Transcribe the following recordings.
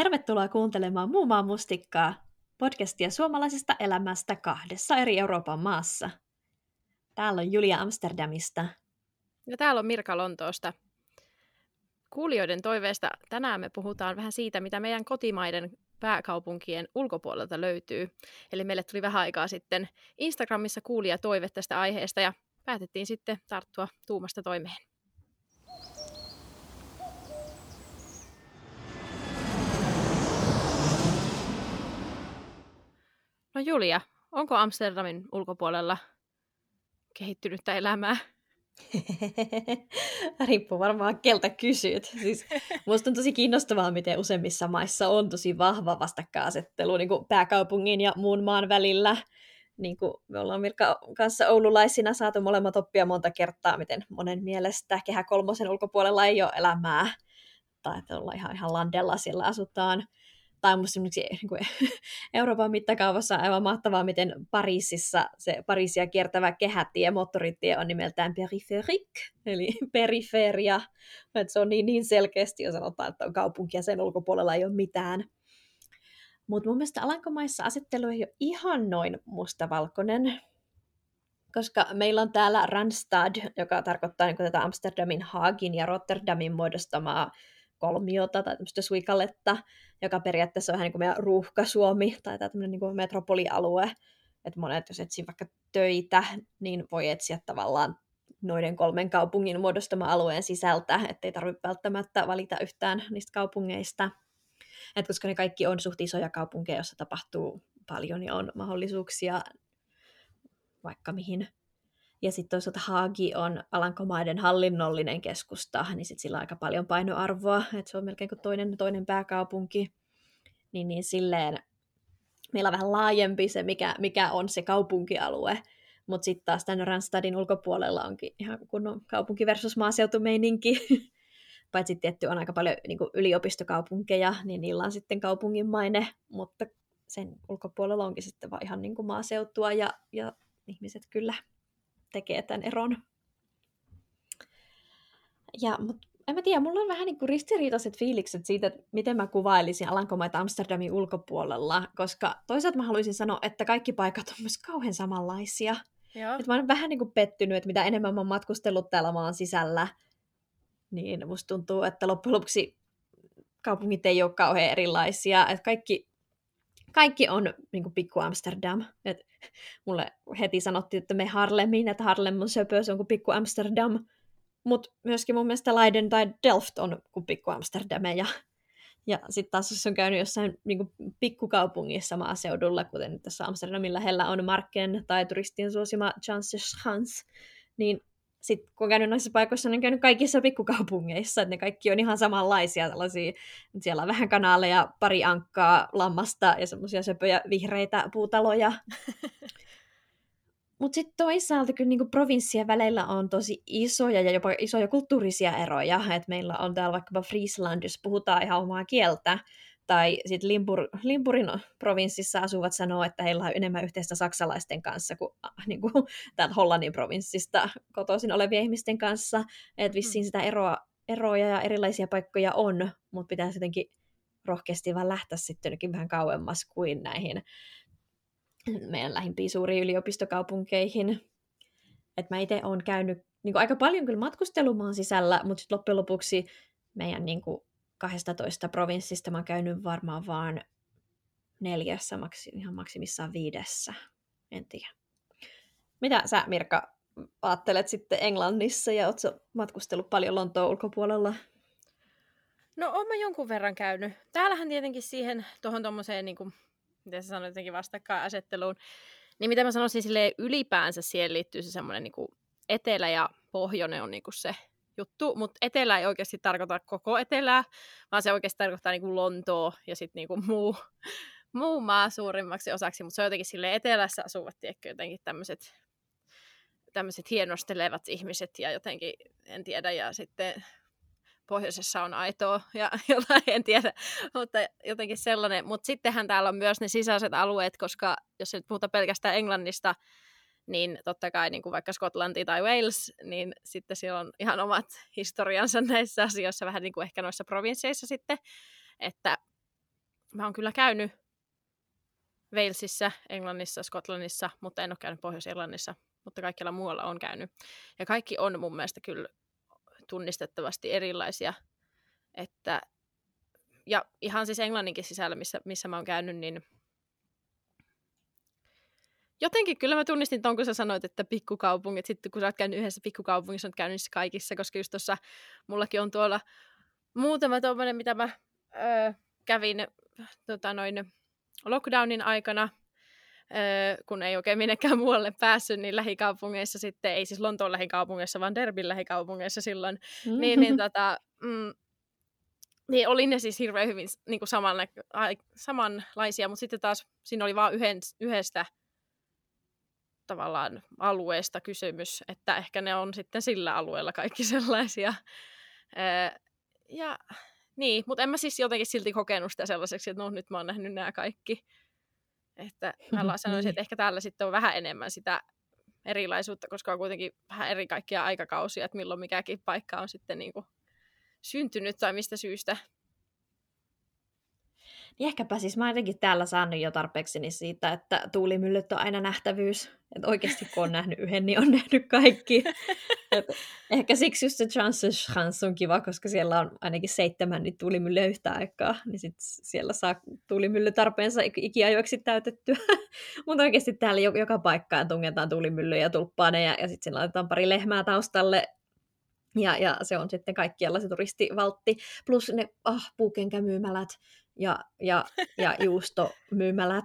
Tervetuloa kuuntelemaan Muumaan mustikkaa, podcastia suomalaisesta elämästä kahdessa eri Euroopan maassa. Täällä on Julia Amsterdamista. Ja täällä on Mirka Lontoosta. Kuulijoiden toiveesta tänään me puhutaan vähän siitä, mitä meidän kotimaiden pääkaupunkien ulkopuolelta löytyy. Eli meille tuli vähän aikaa sitten Instagramissa kuulija toive tästä aiheesta ja päätettiin sitten tarttua tuumasta toimeen. No Julia, onko Amsterdamin ulkopuolella kehittynyttä elämää? Riippuu varmaan keltä kysyt. Siis, musta on tosi kiinnostavaa, miten useimmissa maissa on tosi vahva vastakkainasettelu niin kuin pääkaupungin ja muun maan välillä. Niin kuin me ollaan Mirka kanssa oululaisina saatu molemmat oppia monta kertaa, miten monen mielestä kehä kolmosen ulkopuolella ei ole elämää. Tai että ollaan ihan, ihan landella, siellä asutaan tai musta niin kuin, Euroopan mittakaavassa on aivan mahtavaa, miten Pariisissa se Pariisia kiertävä kehätie, moottoritie on nimeltään peripherique, eli periferia. Että se on niin, niin selkeästi jo sanotaan, että on kaupunki ja sen ulkopuolella ei ole mitään. Mutta mun mielestä Alankomaissa asettelu ei ole ihan noin mustavalkoinen, koska meillä on täällä Randstad, joka tarkoittaa niin tätä Amsterdamin, Haagin ja Rotterdamin muodostamaa kolmiota tai tämmöistä suikaletta, joka periaatteessa on vähän niin kuin meidän ruuhka-Suomi tai tämmöinen niin kuin metropolialue. Että monet, jos etsii vaikka töitä, niin voi etsiä tavallaan noiden kolmen kaupungin muodostama alueen sisältä, ettei tarvitse välttämättä valita yhtään niistä kaupungeista. Et koska ne kaikki on suht isoja kaupunkeja, joissa tapahtuu paljon ja on mahdollisuuksia vaikka mihin ja sitten toisaalta Haagi on Alankomaiden hallinnollinen keskusta, niin sitten sillä on aika paljon painoarvoa, että se on melkein kuin toinen, toinen pääkaupunki. Niin, niin silleen meillä on vähän laajempi se, mikä, mikä on se kaupunkialue, mutta sitten taas tämän Randstadin ulkopuolella onkin ihan kunnon kaupunki versus maaseutumeininki. Paitsi tietty on aika paljon niin yliopistokaupunkeja, niin niillä on sitten kaupunginmaine, mutta sen ulkopuolella onkin sitten vaan ihan niin kuin maaseutua ja, ja ihmiset kyllä tekee tämän eron. Ja, mutta en mä tiedä, mulla on vähän niin kuin ristiriitaiset fiilikset siitä, että miten mä kuvailisin Alankomaita Amsterdamin ulkopuolella, koska toisaalta mä haluaisin sanoa, että kaikki paikat on myös kauhean samanlaisia. Joo. Että mä oon vähän niin kuin pettynyt, että mitä enemmän mä oon matkustellut täällä maan sisällä, niin musta tuntuu, että loppujen lopuksi kaupungit ei ole kauhean erilaisia. Että kaikki, kaikki on niin kuin pikku Amsterdam. Et mulle heti sanottiin, että me Harlemiin, että Harlem on söpö, se on kuin pikku Amsterdam. Mutta myöskin mun mielestä Leiden tai Delft on kuin pikku Amsterdam. Ja, sitten taas jos on käynyt jossain niin pikkukaupungissa maaseudulla, kuten tässä Amsterdamin lähellä on Marken tai turistien suosima Chances Hans, niin sitten kun on käynyt noissa paikoissa, niin on käynyt kaikissa pikkukaupungeissa, että ne kaikki on ihan samanlaisia, tällaisia, siellä on vähän kanaaleja, pari ankkaa, lammasta ja semmoisia söpöjä vihreitä puutaloja. Mutta sitten toisaalta kyllä niinku provinssien välillä on tosi isoja ja jopa isoja kulttuurisia eroja. Et meillä on täällä vaikkapa Friesland, jos puhutaan ihan omaa kieltä, tai sitten Limpur, Limpurin provinssissa asuvat sanoo, että heillä on enemmän yhteistä saksalaisten kanssa kuin, äh, niin kuin täältä Hollannin provinssista kotoisin olevien ihmisten kanssa. Että vissiin mm. sitä eroa, eroja ja erilaisia paikkoja on, mutta pitäisi jotenkin rohkeasti vaan lähteä sitten vähän kauemmas kuin näihin meidän lähimpiin suuriin yliopistokaupunkeihin. Et mä itse olen käynyt niin kuin aika paljon kyllä matkustelumaan sisällä, mutta sitten loppujen lopuksi meidän niin kuin, 12 provinssista mä oon käynyt varmaan vaan neljässä, maksi, ihan maksimissaan viidessä. En tiedä. Mitä sä, Mirka, ajattelet sitten Englannissa ja ootko matkustellut paljon Lontoon ulkopuolella? No, oon mä jonkun verran käynyt. Täällähän tietenkin siihen, tuohon tuommoiseen, niin kuin, miten sä sanoit, jotenkin vastakkainasetteluun, niin mitä mä sanoisin sille ylipäänsä siihen liittyy se semmoinen niin etelä ja pohjoinen on niin kuin se juttu, mutta etelä ei oikeasti tarkoita koko etelää, vaan se oikeasti tarkoittaa niin kuin Lontoa ja sitten niin kuin muu, muu maa suurimmaksi osaksi, mutta se on jotenkin sille etelässä asuvat, tiedätkö, jotenkin tämmöiset tämmöiset hienostelevat ihmiset ja jotenkin, en tiedä, ja sitten pohjoisessa on aitoa ja jotain, en tiedä, mutta jotenkin sellainen. Mutta sittenhän täällä on myös ne sisäiset alueet, koska jos nyt puhutaan pelkästään Englannista, niin totta kai niin kuin vaikka Skotlanti tai Wales, niin sitten siellä on ihan omat historiansa näissä asioissa, vähän niin kuin ehkä noissa provinsseissa sitten, että mä oon kyllä käynyt Walesissa, Englannissa, Skotlannissa, mutta en ole käynyt Pohjois-Irlannissa, mutta kaikkialla muualla on käynyt. Ja kaikki on mun mielestä kyllä tunnistettavasti erilaisia. Että, ja ihan siis Englanninkin sisällä, missä, missä mä oon käynyt, niin jotenkin kyllä mä tunnistin ton, kun sä sanoit, että pikkukaupungit, sitten kun sä oot käynyt yhdessä pikkukaupungissa, oot käynyt niissä kaikissa, koska just tuossa mullakin on tuolla muutama tommonen, mitä mä öö, kävin tota noin, lockdownin aikana, kun ei oikein minnekään muualle päässyt, niin lähikaupungeissa sitten, ei siis Lontoon lähikaupungeissa, vaan Derbyn lähikaupungeissa silloin, mm-hmm. niin, niin tota, mm, niin oli ne siis hirveän hyvin niin kuin samanla- samanlaisia, mutta sitten taas siinä oli vain yhden, yhdestä tavallaan alueesta kysymys, että ehkä ne on sitten sillä alueella kaikki sellaisia. Öö, ja niin, mutta en mä siis jotenkin silti kokenut sitä sellaiseksi, että no nyt mä oon nähnyt nämä kaikki. Että mä sanoisin, että ehkä täällä sitten on vähän enemmän sitä erilaisuutta, koska on kuitenkin vähän eri kaikkia aikakausia, että milloin mikäkin paikka on sitten niin kuin syntynyt tai mistä syystä niin ehkäpä siis mä jotenkin täällä saanut jo tarpeeksi niin siitä, että tuulimyllyt on aina nähtävyys. Että oikeasti kun on nähnyt yhden, niin on nähnyt kaikki. Et ehkä siksi just se Chance on kiva, koska siellä on ainakin seitsemän niin tuulimyllyä yhtä aikaa. Niin sit siellä saa tuulimylly tarpeensa ikiajoiksi täytettyä. Mutta oikeasti täällä joka paikkaan tungetaan tuulimyllyjä ja tulppaaneja ja sitten laitetaan pari lehmää taustalle ja, ja se on sitten kaikkialla se turistivaltti. Plus ne ah, puukenkämyymälät ja, ja, ja juustomyymälät.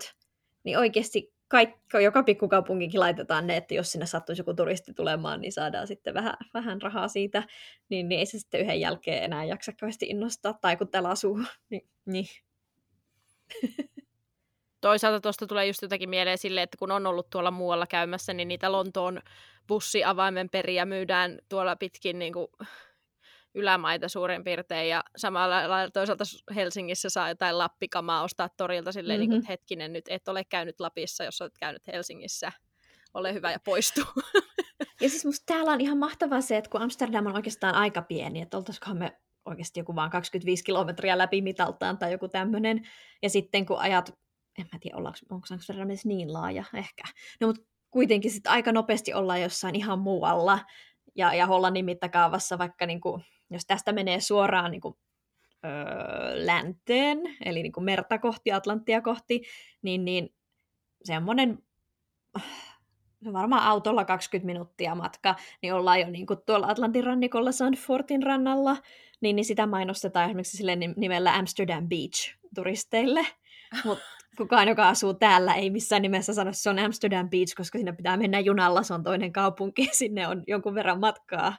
Niin oikeasti kaikki, joka pikkukaupunkikin laitetaan ne, että jos sinne sattuisi joku turisti tulemaan, niin saadaan sitten vähän, vähän rahaa siitä, niin, niin ei se sitten yhden jälkeen enää jaksa kauheasti innostaa, tai kun täällä asuu, niin, niin. Toisaalta tuosta tulee just jotakin mieleen sille, että kun on ollut tuolla muualla käymässä, niin niitä Lontoon bussiavaimen periä myydään tuolla pitkin niin kuin ylämaita suurin piirtein ja samalla lailla toisaalta Helsingissä saa jotain lappikamaa ostaa torilta silleen, mm-hmm. niin kuin, hetkinen nyt, et ole käynyt Lapissa, jos olet käynyt Helsingissä. Ole hyvä ja poistu. Ja siis musta täällä on ihan mahtavaa se, että kun Amsterdam on oikeastaan aika pieni, että oltaisikohan me oikeasti joku vaan 25 kilometriä läpi mitaltaan tai joku tämmöinen. Ja sitten kun ajat, en mä tiedä, ollaanko, onko Amsterdam edes niin laaja, ehkä. No mutta kuitenkin sitten aika nopeasti ollaan jossain ihan muualla. Ja, ja Hollannin mittakaavassa vaikka niin kuin jos tästä menee suoraan niin kuin, öö, länteen, eli niin kuin merta kohti, Atlanttia kohti, niin, niin semmoinen varmaan autolla 20 minuuttia matka, niin ollaan jo niin kuin tuolla Atlantin rannikolla Sandfortin rannalla, niin, niin sitä mainostetaan esimerkiksi sille nimellä Amsterdam Beach turisteille. Mutta kukaan, joka asuu täällä, ei missään nimessä sano, että se on Amsterdam Beach, koska sinne pitää mennä junalla, se on toinen kaupunki, sinne on jonkun verran matkaa.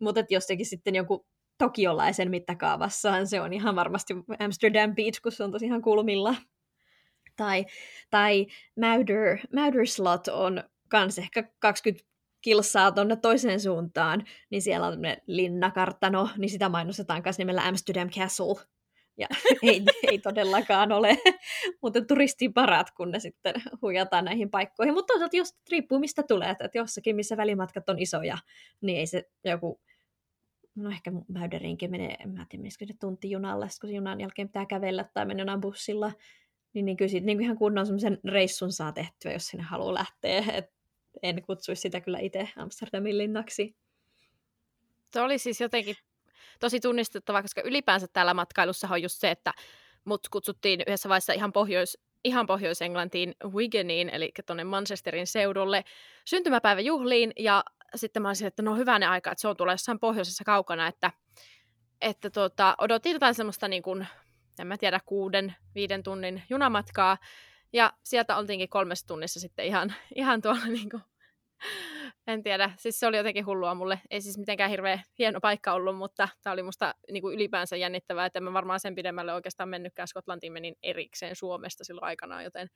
Mutta jossakin sitten joku tokiolaisen mittakaavassaan se on ihan varmasti Amsterdam Beach, kun se on tosiaan kulmilla. Tai, tai Mauder, Mauder Slot on kans ehkä 20 kilsaa tuonne toiseen suuntaan, niin siellä on linnakartano, niin sitä mainostetaan myös nimellä Amsterdam Castle. Ja ei, ei todellakaan ole, mutta turistiparat, kun ne sitten huijataan näihin paikkoihin. Mutta toisaalta jos riippuu mistä tulee, että jossakin missä välimatkat on isoja, niin ei se joku no ehkä Mäyderinkin menee, en mä tiedä, menisikö se tunti junalla, kun junan jälkeen pitää kävellä tai mennä jonain bussilla, niin, niin kyllä siitä, niin ihan kunnon semmoisen reissun saa tehtyä, jos sinne haluaa lähteä. Et en kutsuisi sitä kyllä itse Amsterdamin linnaksi. Se oli siis jotenkin tosi tunnistettava, koska ylipäänsä täällä matkailussa on just se, että mut kutsuttiin yhdessä vaiheessa ihan pohjois, ihan Pohjois-Englantiin Wigganiin, eli tuonne Manchesterin seudulle syntymäpäiväjuhliin, ja sitten mä olisin, että no hyvänä aika, että se on tuolla jossain pohjoisessa kaukana, että, että tuota, odotin jotain semmoista niin kuin, en mä tiedä, kuuden, viiden tunnin junamatkaa, ja sieltä oltiinkin kolmessa tunnissa sitten ihan, ihan tuolla niin kuin, en tiedä, siis se oli jotenkin hullua mulle. Ei siis mitenkään hirveän hieno paikka ollut, mutta tämä oli musta niin kuin ylipäänsä jännittävää, että mä varmaan sen pidemmälle oikeastaan mennytkään Skotlantiin, menin erikseen Suomesta silloin aikanaan, joten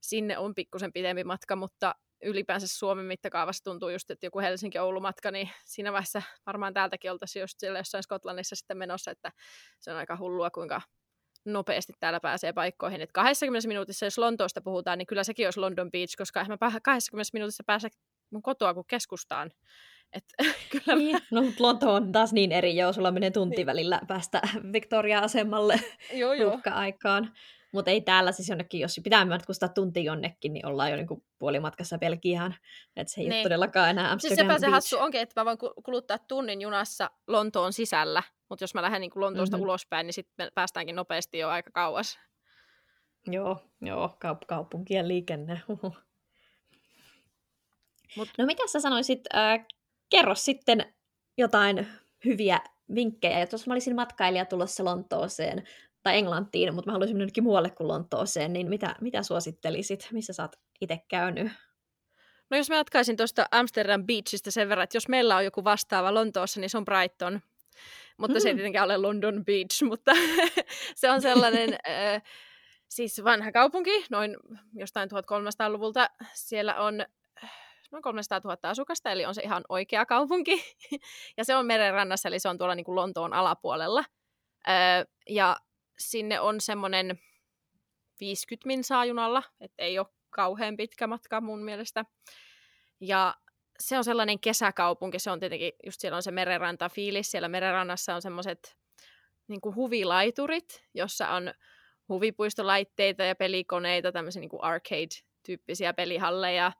sinne on pikkusen pidempi matka, mutta ylipäänsä Suomen mittakaavassa tuntuu just, että joku Helsinki-Oulu-matka, niin siinä vaiheessa varmaan täältäkin oltaisiin just siellä jossain Skotlannissa sitten menossa, että se on aika hullua, kuinka nopeasti täällä pääsee paikkoihin. Et 20 minuutissa, jos Lontoosta puhutaan, niin kyllä sekin olisi London Beach, koska en mä 20 minuutissa pääse mun kotoa kuin keskustaan. Et, kyllä niin. No, mutta Lonto on taas niin eri, joo, sulla menee tunti niin. välillä päästä Victoria-asemalle joo, joo. aikaan. Mutta ei täällä siis jonnekin, jos pitää matkustaa tunti jonnekin, niin ollaan jo niinku puolimatkassa Belgiaan. Että se ei niin. ole todellakaan enää Amsterdam Siis sepä se hassu onkin, että mä voin kuluttaa tunnin junassa Lontoon sisällä, mutta jos mä lähden niin Lontoosta mm-hmm. ulospäin, niin sitten päästäänkin nopeasti jo aika kauas. Joo, joo kaup- kaupunkien liikenne. Mut. No mitä sä sanoisit, äh, kerro sitten jotain hyviä vinkkejä, jos mä olisin matkailija tulossa Lontooseen tai Englantiin, mutta mä haluaisin mennä muualle kuin Lontooseen, niin mitä, mitä suosittelisit? Missä sä oot itse käynyt? No jos mä jatkaisin tuosta Amsterdam Beachistä sen verran, että jos meillä on joku vastaava Lontoossa, niin se on Brighton. Mutta mm. se ei mm. tietenkään ole London Beach, mutta se on sellainen äh, siis vanha kaupunki, noin jostain 1300-luvulta. Siellä on noin 300 000 asukasta, eli on se ihan oikea kaupunki. ja se on merenrannassa, eli se on tuolla niin kuin Lontoon alapuolella. Öö, ja sinne on semmoinen 50 min junalla, että ei ole kauhean pitkä matka mun mielestä. Ja se on sellainen kesäkaupunki, se on tietenkin, just siellä on se merenranta fiilis, siellä merenrannassa on semmoiset niin huvilaiturit, jossa on huvipuistolaitteita ja pelikoneita, tämmöisiä niin arcade-tyyppisiä pelihalleja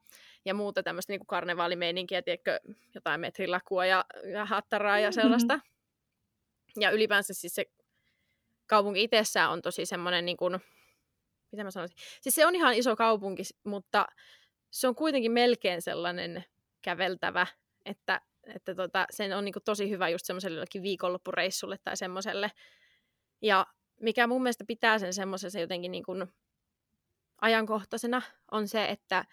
ja muuta tämmöistä niin karnevaalimeininkiä, tiedätkö, jotain metrilakua ja, ja hattaraa ja mm-hmm. sellaista. Mm-hmm. Ja ylipäänsä siis se kaupunki itsessään on tosi semmoinen, niin kuin, mitä mä sanoisin, siis se on ihan iso kaupunki, mutta se on kuitenkin melkein sellainen käveltävä, että, että tota, sen on niin kuin tosi hyvä just semmoiselle viikonloppureissulle tai semmoiselle. Ja mikä mun mielestä pitää sen semmoisessa jotenkin niin kuin ajankohtaisena, on se, että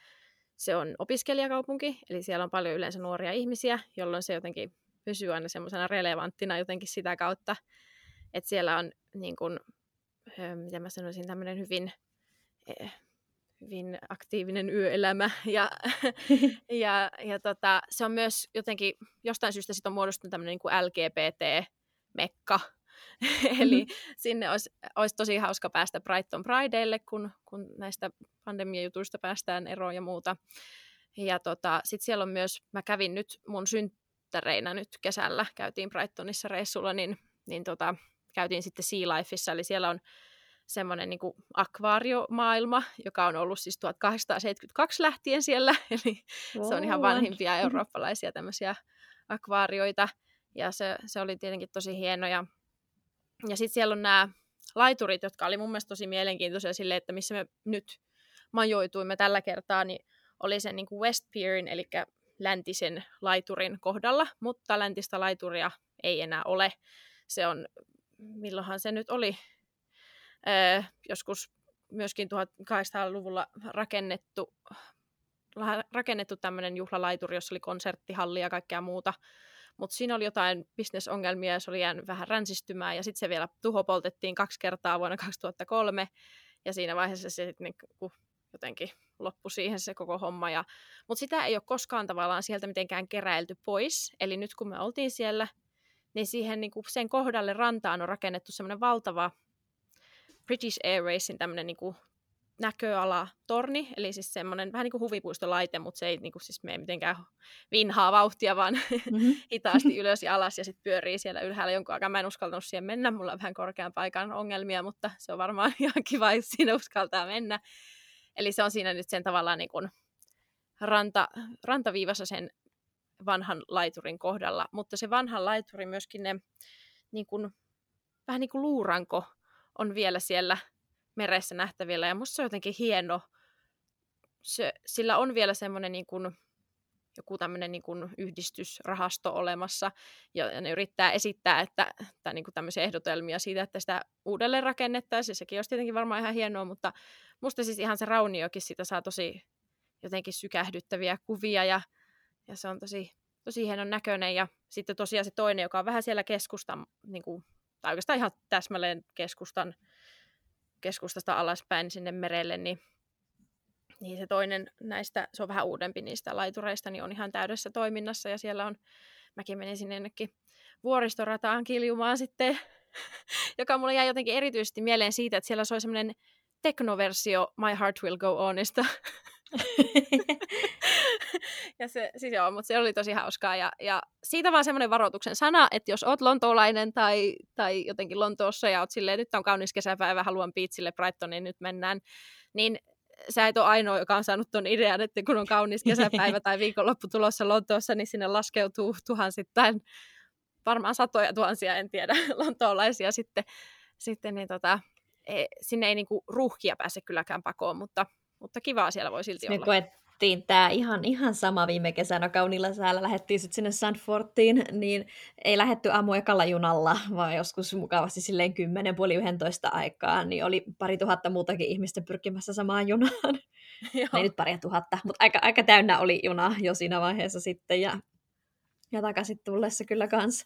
se on opiskelijakaupunki, eli siellä on paljon yleensä nuoria ihmisiä, jolloin se jotenkin pysyy aina semmoisena relevanttina jotenkin sitä kautta, että siellä on niin kuin, miten mä sanoisin, tämmöinen hyvin, eh, hyvin aktiivinen yöelämä ja, ja, ja tota, se on myös jotenkin, jostain syystä siitä on muodostunut tämmöinen niin kuin LGBT-mekka, Eli mm-hmm. sinne olisi, olisi tosi hauska päästä Brighton Prideille, kun, kun näistä pandemiajutuista päästään eroon ja muuta. Ja tota, sitten siellä on myös, mä kävin nyt mun synttäreinä nyt kesällä, käytiin Brightonissa reissulla, niin, niin tota, käytiin sitten Sea Lifeissa, eli siellä on semmoinen niin akvaariomaailma, joka on ollut siis 1872 lähtien siellä, eli wow. se on ihan vanhimpia eurooppalaisia tämmöisiä akvaarioita, ja se, se oli tietenkin tosi hieno, ja ja sitten siellä on nämä laiturit, jotka oli mun mielestä tosi mielenkiintoisia sille, että missä me nyt majoituimme tällä kertaa, niin oli sen niin kuin West Pierin, eli läntisen laiturin kohdalla, mutta läntistä laituria ei enää ole. Se on, milloinhan se nyt oli, öö, joskus myöskin 1800-luvulla rakennettu, rakennettu tämmöinen juhlalaituri, jossa oli konserttihalli ja kaikkea muuta mutta siinä oli jotain bisnesongelmia ja se oli jäänyt vähän ränsistymään ja sitten se vielä tuhopoltettiin kaksi kertaa vuonna 2003 ja siinä vaiheessa se sitten niin jotenkin loppui siihen se koko homma. Ja, mutta sitä ei ole koskaan tavallaan sieltä mitenkään keräilty pois. Eli nyt kun me oltiin siellä, niin siihen niin kuin sen kohdalle rantaan on rakennettu semmoinen valtava British Airwaysin tämmöinen niin kuin näköala torni, eli siis semmoinen vähän niin kuin huvipuistolaite, mutta se ei niin kuin siis mene mitenkään vinhaa vauhtia, vaan mm-hmm. hitaasti ylös ja alas ja sitten pyörii siellä ylhäällä jonkun aikaa. Mä en uskaltanut siihen mennä, mulla on vähän korkean paikan ongelmia, mutta se on varmaan ihan kiva, jos siinä uskaltaa mennä. Eli se on siinä nyt sen tavallaan niin kuin ranta, rantaviivassa sen vanhan laiturin kohdalla, mutta se vanhan laituri myöskin ne niin kuin, vähän niin kuin luuranko on vielä siellä meressä nähtävillä. Ja musta se on jotenkin hieno. Se, sillä on vielä semmoinen niin kuin, joku tämmöinen niin kuin yhdistysrahasto olemassa, ja ne yrittää esittää, että tai niin kuin tämmöisiä ehdotelmia siitä, että sitä uudelleen rakennettaisiin. Sekin olisi tietenkin varmaan ihan hienoa, mutta musta siis ihan se rauniokin siitä saa tosi jotenkin sykähdyttäviä kuvia, ja, ja se on tosi, tosi hienon näköinen. Ja sitten tosiaan se toinen, joka on vähän siellä keskustan, niin kuin, tai oikeastaan ihan täsmälleen keskustan keskustasta alaspäin sinne merelle, niin, niin se toinen näistä, se on vähän uudempi niistä laitureista, niin on ihan täydessä toiminnassa ja siellä on, mäkin menin sinne jonnekin vuoristorataan kiljumaan sitten, joka mulle jäi jotenkin erityisesti mieleen siitä, että siellä soi semmoinen teknoversio My Heart Will Go Onista. Ja se, siis joo, mutta se oli tosi hauskaa. Ja, ja siitä vaan semmoinen varoituksen sana, että jos oot lontoolainen tai, tai jotenkin Lontoossa ja oot silleen, nyt on kaunis kesäpäivä, haluan piitsille Brightoniin, nyt mennään, niin sä et ole ainoa, joka on saanut ton idean, että kun on kaunis kesäpäivä tai viikonloppu tulossa Lontoossa, niin sinne laskeutuu tuhansittain, varmaan satoja tuhansia, en tiedä, lontoolaisia sitten, sitten niin tota, e, sinne ei niinku ruuhkia pääse kylläkään pakoon, mutta, mutta kivaa siellä voi silti Me olla. Koettiin tämä ihan, ihan sama viime kesänä kaunilla säällä. Lähettiin sitten sinne Sandfortiin, niin ei lähetty aamu ekalla junalla, vaan joskus mukavasti silleen 10 puoli 11 aikaa, niin oli pari tuhatta muutakin ihmistä pyrkimässä samaan junaan. Joo. ei nyt pari tuhatta, mutta aika, aika täynnä oli juna jo siinä vaiheessa sitten, ja, ja takaisin tullessa kyllä kans.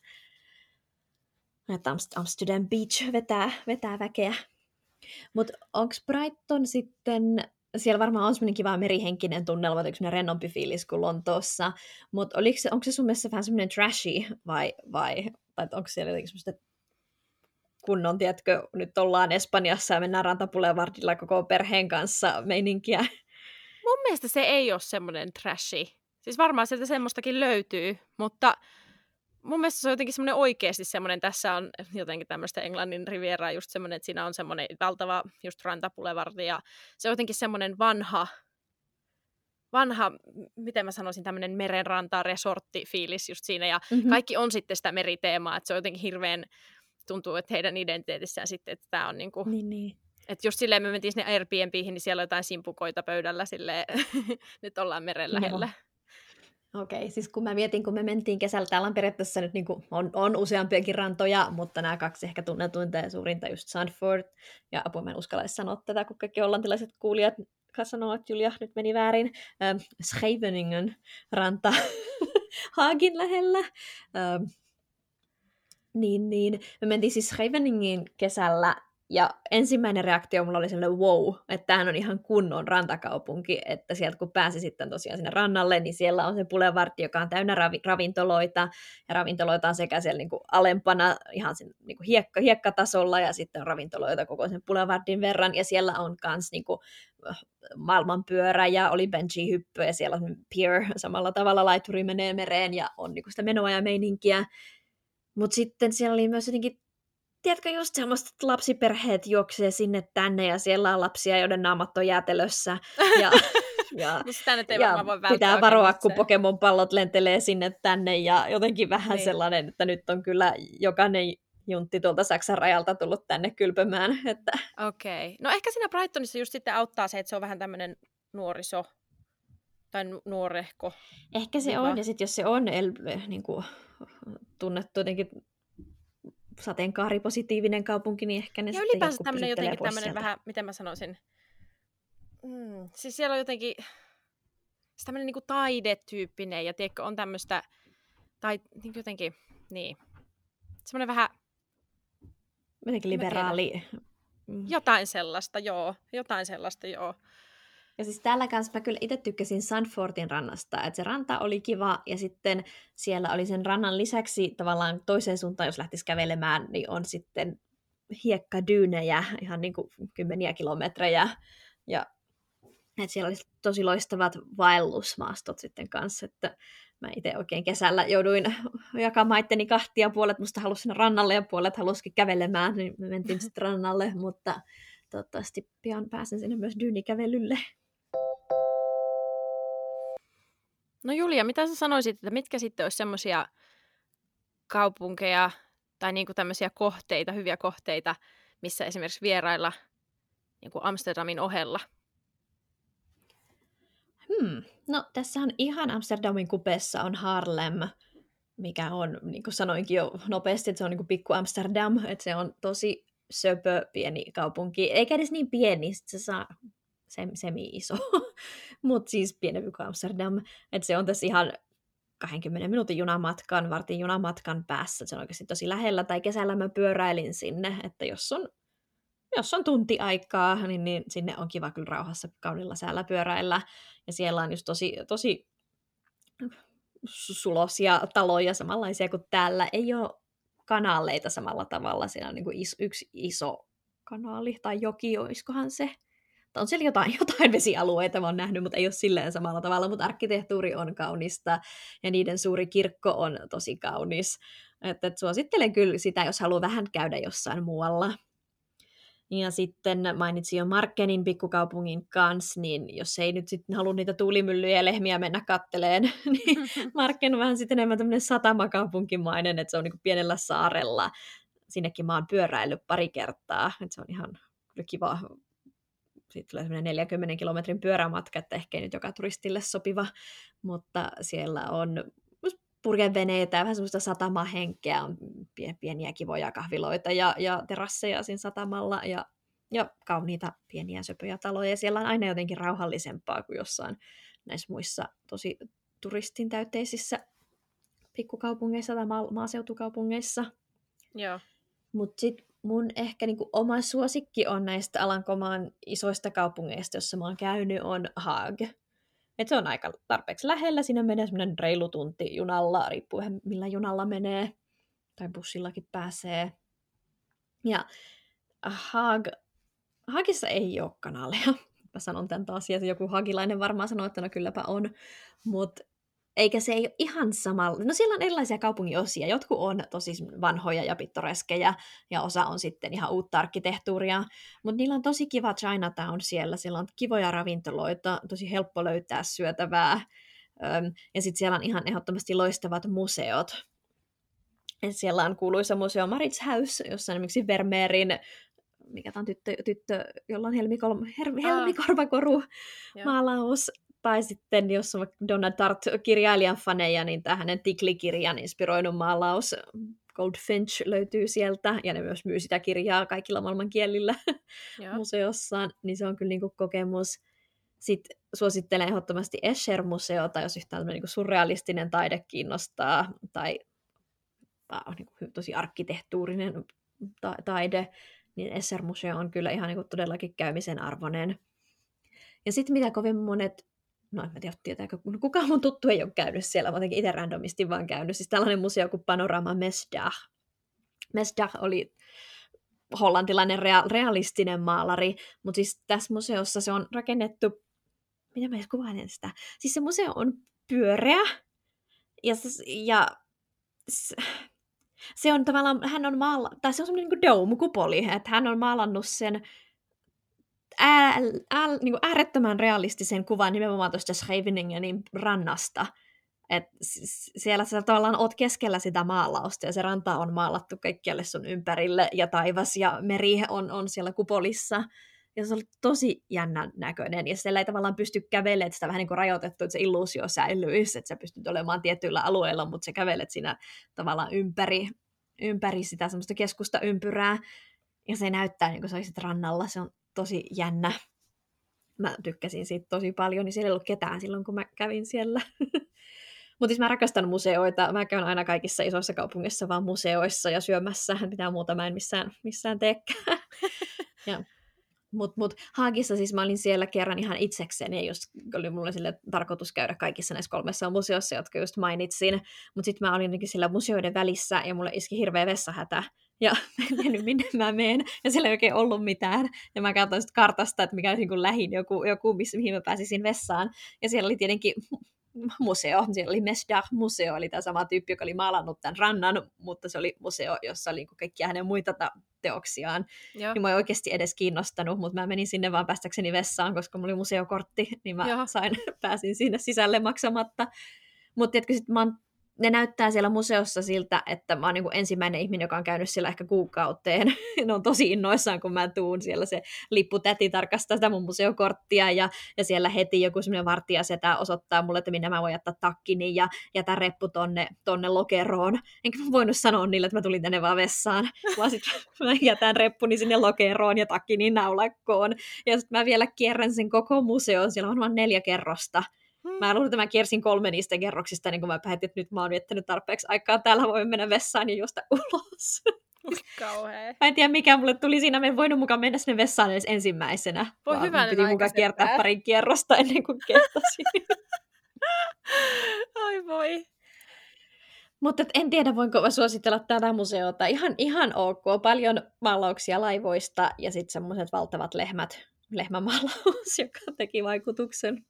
Että Amst- Amsterdam Beach vetää, vetää väkeä. Mutta onko Brighton sitten, siellä varmaan on semmoinen kiva merihenkinen tunnelma, semmoinen rennompi fiilis kuin Lontoossa, mutta se, onko se sun mielestä vähän semmoinen trashy vai, vai tai onko siellä jotenkin semmoista kunnon, tiedätkö, nyt ollaan Espanjassa ja mennään rantapulevardilla koko perheen kanssa meininkiä. Mun mielestä se ei ole semmoinen trashy. Siis varmaan sieltä semmoistakin löytyy, mutta mun mielestä se on jotenkin semmoinen oikeasti semmoinen, tässä on jotenkin tämmöistä Englannin rivieraa just semmoinen, että siinä on semmoinen valtava just rantapulevardi ja se on jotenkin semmoinen vanha, vanha, miten mä sanoisin, tämmöinen merenranta resortti fiilis just siinä ja mm-hmm. kaikki on sitten sitä meriteemaa, että se on jotenkin hirveän, tuntuu, että heidän identietissään sitten, että tämä on niinku, niin, niin. Että just silleen me mentiin sinne Airbnbihin, niin siellä on jotain simpukoita pöydällä silleen, nyt ollaan meren lähellä. Joo. Okei, siis kun mä mietin, kun me mentiin kesällä, täällä on periaatteessa nyt niin on, on useampiakin rantoja, mutta nämä kaksi ehkä tunnetuinta ja suurinta just Sandford, ja apua mä en uskalla sanoa tätä, kun kaikki hollantilaiset kuulijat sanoo, että Julia nyt meni väärin, ähm, Scheveningen ranta Haagin lähellä. Ähm, niin, niin. Me mentiin siis Scheveningen kesällä ja ensimmäinen reaktio mulla oli sellainen wow, että tämähän on ihan kunnon rantakaupunki, että sieltä kun pääsi sitten tosiaan sinne rannalle, niin siellä on se pulevartti, joka on täynnä ravi- ravintoloita, ja ravintoloita on sekä siellä niin kuin alempana ihan sen niin kuin hiekka, hiekkatasolla, ja sitten on ravintoloita koko sen pulevartin verran, ja siellä on myös niin kuin äh, maailmanpyörä, ja oli benji-hyppy, ja siellä on pier samalla tavalla, laituri menee mereen, ja on niin kuin sitä menoa ja meininkiä, mutta sitten siellä oli myös jotenkin tiedätkö just semmoista, että lapsiperheet juoksee sinne tänne ja siellä on lapsia, joiden naamat on jäätelössä. Ja, ja, niin ja voi pitää varoa, kun Pokemon-pallot lentelee sinne tänne ja jotenkin vähän niin. sellainen, että nyt on kyllä jokainen juntti tuolta Saksan rajalta tullut tänne kylpemään. Että... Okei. Okay. No ehkä siinä Brightonissa just sitten auttaa se, että se on vähän tämmöinen nuoriso tai nuorehko. Ehkä se on, ja sitten jos se on el, niin kuin, tunnettu jotenkin sateenkaaripositiivinen kaupunki, niin ehkä ne ja ylipäänsä tämmöinen jotenkin tämmöinen vähän, miten mä sanoisin, mm, siis siellä on jotenkin siis tämmöinen niin taidetyyppinen ja tiedätkö, on tämmöistä, tai niin jotenkin, niin, semmoinen vähän... Jotenkin liberaali. Mm. Jotain sellaista, joo. Jotain sellaista, joo. Ja siis täällä kanssa mä kyllä itse tykkäsin Sandfortin rannasta, että se ranta oli kiva ja sitten siellä oli sen rannan lisäksi tavallaan toiseen suuntaan, jos lähtisi kävelemään, niin on sitten hiekkadyynejä, ihan niin kuin kymmeniä kilometrejä ja että siellä oli tosi loistavat vaellusmaastot sitten kanssa, että mä itse oikein kesällä jouduin jakamaan itteni kahtia, puolet musta halusi sinne rannalle ja puolet halusikin kävelemään, niin me mentiin sitten rannalle, mutta toivottavasti pian pääsen sinne myös dyynikävelylle. No Julia, mitä sä sanoisit, että mitkä sitten olisi semmoisia kaupunkeja tai niinku tämmöisiä kohteita, hyviä kohteita, missä esimerkiksi vierailla niinku Amsterdamin ohella? Hmm. No tässä on ihan Amsterdamin kupessa on Harlem, mikä on, niin kuin sanoinkin jo nopeasti, että se on niin kuin pikku Amsterdam, että se on tosi söpö pieni kaupunki, eikä edes niin pieni, se saa semi-iso, mutta siis pienempi kuin Amsterdam. että se on tässä ihan 20 minuutin junamatkan, vartin junamatkan päässä, se on oikeasti tosi lähellä, tai kesällä mä pyöräilin sinne, että jos on, jos on tunti aikaa, niin, niin sinne on kiva kyllä rauhassa kaunilla säällä pyöräillä, ja siellä on just tosi, tosi sulosia taloja samanlaisia kuin täällä, ei ole kanaaleita samalla tavalla, siellä on niin kuin is, yksi iso kanaali, tai joki, olisikohan se, on siellä jotain, jotain vesialueita, mä oon nähnyt, mutta ei ole silleen samalla tavalla, mutta arkkitehtuuri on kaunista ja niiden suuri kirkko on tosi kaunis. Että, että suosittelen kyllä sitä, jos haluaa vähän käydä jossain muualla. Ja sitten mainitsin jo Markkenin pikkukaupungin kanssa, niin jos ei nyt sitten halua niitä tuulimyllyjä ja lehmiä mennä katteleen, niin Markken on vähän sitten enemmän tämmöinen satamakaupunkimainen, että se on niin pienellä saarella. Sinnekin mä oon pyöräillyt pari kertaa, että se on ihan kiva. Siitä tulee semmoinen 40 kilometrin pyörämatka, että ehkä ei nyt joka turistille sopiva, mutta siellä on purjeveneitä ja vähän semmoista satamahenkeä, on pieniä kivoja kahviloita ja, ja terasseja siinä satamalla ja, ja kauniita pieniä söpöjä taloja. Ja siellä on aina jotenkin rauhallisempaa kuin jossain näissä muissa tosi turistin täyteisissä pikkukaupungeissa tai ma- maaseutukaupungeissa. Joo. Mutta sitten mun ehkä niinku oma suosikki on näistä Alankomaan isoista kaupungeista, jossa mä oon käynyt, on Haag. Et se on aika tarpeeksi lähellä, siinä menee semmoinen reilu tunti junalla, riippuen millä junalla menee, tai bussillakin pääsee. Ja Haag, Haagissa ei ole kanaleja. Mä sanon tämän taas, ja joku hagilainen varmaan sanoo, että no kylläpä on. Mutta eikä se ei ole ihan samalla. No siellä on erilaisia kaupungin osia. Jotkut on tosi vanhoja ja pittoreskeja ja osa on sitten ihan uutta arkkitehtuuria. Mutta niillä on tosi kiva Chinatown siellä. Siellä on kivoja ravintoloita, tosi helppo löytää syötävää. Ja sitten siellä on ihan ehdottomasti loistavat museot. Et siellä on kuuluisa museo Marits House, jossa on esimerkiksi Vermeerin mikä tämä on tyttö, tyttö jolla on helmikol, her, helmikorvakoru maalaus tai sitten, jos on Donna Tart kirjailijan faneja, niin tämä hänen Tikli-kirjan inspiroinut maalaus Goldfinch löytyy sieltä, ja ne myös myy sitä kirjaa kaikilla maailman kielillä museossaan, niin se on kyllä niinku kokemus. Sitten suosittelen ehdottomasti Escher-museota, jos yhtään niinku surrealistinen taide kiinnostaa, tai on niinku tosi arkkitehtuurinen ta- taide, niin Escher-museo on kyllä ihan niinku todellakin käymisen arvoinen. Ja sitten mitä kovin monet no en tiedä, tietääkö, kukaan mun tuttu ei ole käynyt siellä, mä jotenkin itse randomisti vaan käynyt. Siis tällainen museo kuin Panorama Mesdag. Mesdag oli hollantilainen rea- realistinen maalari, mutta siis tässä museossa se on rakennettu, mitä mä edes kuvailen sitä, siis se museo on pyöreä, ja, ja se on tavallaan, hän on maala, tai se on semmoinen niin dome-kupoli, että hän on maalannut sen ää, ää, niin äärettömän realistisen kuvan nimenomaan tuosta Scheveningenin rannasta. Et siellä sä tavallaan oot keskellä sitä maalausta ja se ranta on maalattu kaikkialle sun ympärille ja taivas ja meri on, on siellä kupolissa. Ja se oli tosi jännän näköinen. Ja siellä ei tavallaan pysty kävelemään, sitä vähän niin kuin rajoitettu, että se illuusio säilyisi, että sä pystyt olemaan tietyillä alueilla, mutta sä kävelet siinä tavallaan ympäri, ympäri sitä semmoista keskusta ympyrää. Ja se näyttää niin kuin sä olisit rannalla. Se on tosi jännä. Mä tykkäsin siitä tosi paljon, niin siellä ei ollut ketään silloin, kun mä kävin siellä. Mutta siis mä rakastan museoita. Mä käyn aina kaikissa isoissa kaupungeissa vaan museoissa ja syömässä. Mitä muuta mä en missään, missään teekään. ja mutta mut, Haagissa siis mä olin siellä kerran ihan itsekseni, just oli mulle sille tarkoitus käydä kaikissa näissä kolmessa museossa, jotka just mainitsin. Mutta sitten mä olin siellä museoiden välissä ja mulle iski hirveä vessahätä. Ja en tiennyt, minne mä menen. Ja siellä ei oikein ollut mitään. Ja mä katsoin sitten kartasta, että mikä olisi niin lähin joku, joku missä, mihin mä pääsisin vessaan. Ja siellä oli tietenkin museo, siellä oli Mesdag-museo, eli tämä sama tyyppi, joka oli maalannut tämän rannan, mutta se oli museo, jossa oli niinku kaikkia hänen muita ta- teoksiaan. Joo. Niin mä ei oikeasti edes kiinnostanut, mutta mä menin sinne vaan päästäkseni vessaan, koska mulla oli museokortti, niin mä sain, pääsin sinne sisälle maksamatta. Mutta tiedätkö, sit mä oon ne näyttää siellä museossa siltä, että mä oon niin ensimmäinen ihminen, joka on käynyt siellä ehkä kuukauteen. ne on tosi innoissaan, kun mä tuun siellä se lipputäti tarkastaa sitä mun museokorttia ja, ja siellä heti joku semmoinen vartija setä osoittaa mulle, että minne mä voin jättää takkini ja jätä reppu tonne, tonne lokeroon. Enkä mä voinut sanoa niille, että mä tulin tänne vaan vessaan, vaan sit mä jätän reppuni sinne lokeroon ja takkini naulakkoon. Ja sitten mä vielä kierrän sen koko museon, siellä on vain neljä kerrosta Mä luulen, että mä kiersin kolme niistä kerroksista, niin kun mä päätin, että nyt mä oon viettänyt tarpeeksi aikaa, täällä voi mennä vessaan ja juosta ulos. Kauhea. Mä en tiedä, mikä mulle tuli siinä. Mä en voinut mukaan mennä sinne vessaan edes ensimmäisenä. Voi hyvä, piti mukaan kiertää parin kierrosta ennen kuin kehtasin. Ai voi. Mutta en tiedä, voinko mä suositella tätä museota. Ihan, ihan ok. Paljon maalauksia laivoista ja sitten semmoiset valtavat lehmät, lehmämaalaus, joka teki vaikutuksen.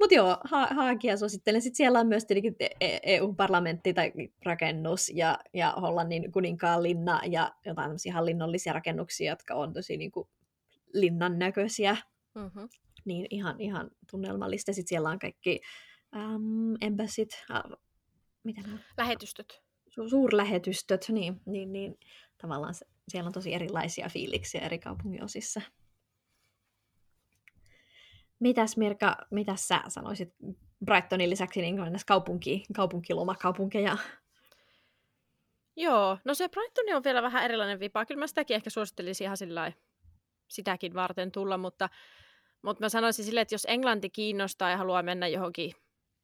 Mutta joo, ha- Haagia suosittelen. Sitten siellä on myös tietenkin EU-parlamentti e tai rakennus ja, ja Hollannin kuninkaan linna ja jotain hallinnollisia rakennuksia, jotka on tosi niin kuin, linnan näköisiä. Mm-hmm. Niin ihan, ihan tunnelmallista. Sitten siellä on kaikki um, embassit, mitä ne on? Lähetystöt. Su- suurlähetystöt, niin, niin, niin tavallaan se, siellä on tosi erilaisia fiiliksiä eri kaupunginosissa. Mitäs Mirka, mitä sä sanoisit Brightonin lisäksi niin kaupunki, kaupunkilomakaupunkeja? Joo, no se Brighton on vielä vähän erilainen vipa. Kyllä mä sitäkin ehkä suosittelisin ihan sillä sitäkin varten tulla, mutta, mutta mä sanoisin silleen, että jos Englanti kiinnostaa ja haluaa mennä johonkin,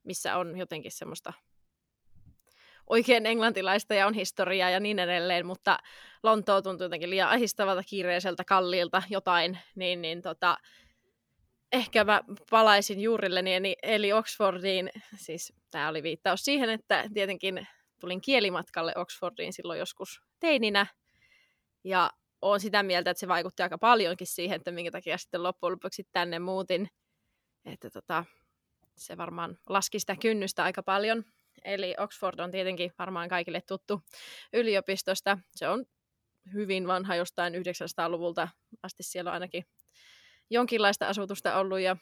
missä on jotenkin semmoista oikein englantilaista ja on historiaa ja niin edelleen, mutta Lontoo tuntuu jotenkin liian ahistavalta, kiireiseltä, kalliilta jotain, niin, niin tota, ehkä mä palaisin juurilleni, eli, eli Oxfordiin. Siis tämä oli viittaus siihen, että tietenkin tulin kielimatkalle Oxfordiin silloin joskus teininä. Ja olen sitä mieltä, että se vaikutti aika paljonkin siihen, että minkä takia sitten loppujen lopuksi tänne muutin. Että tota, se varmaan laski sitä kynnystä aika paljon. Eli Oxford on tietenkin varmaan kaikille tuttu yliopistosta. Se on hyvin vanha jostain 900-luvulta asti siellä on ainakin jonkinlaista asutusta ollut ja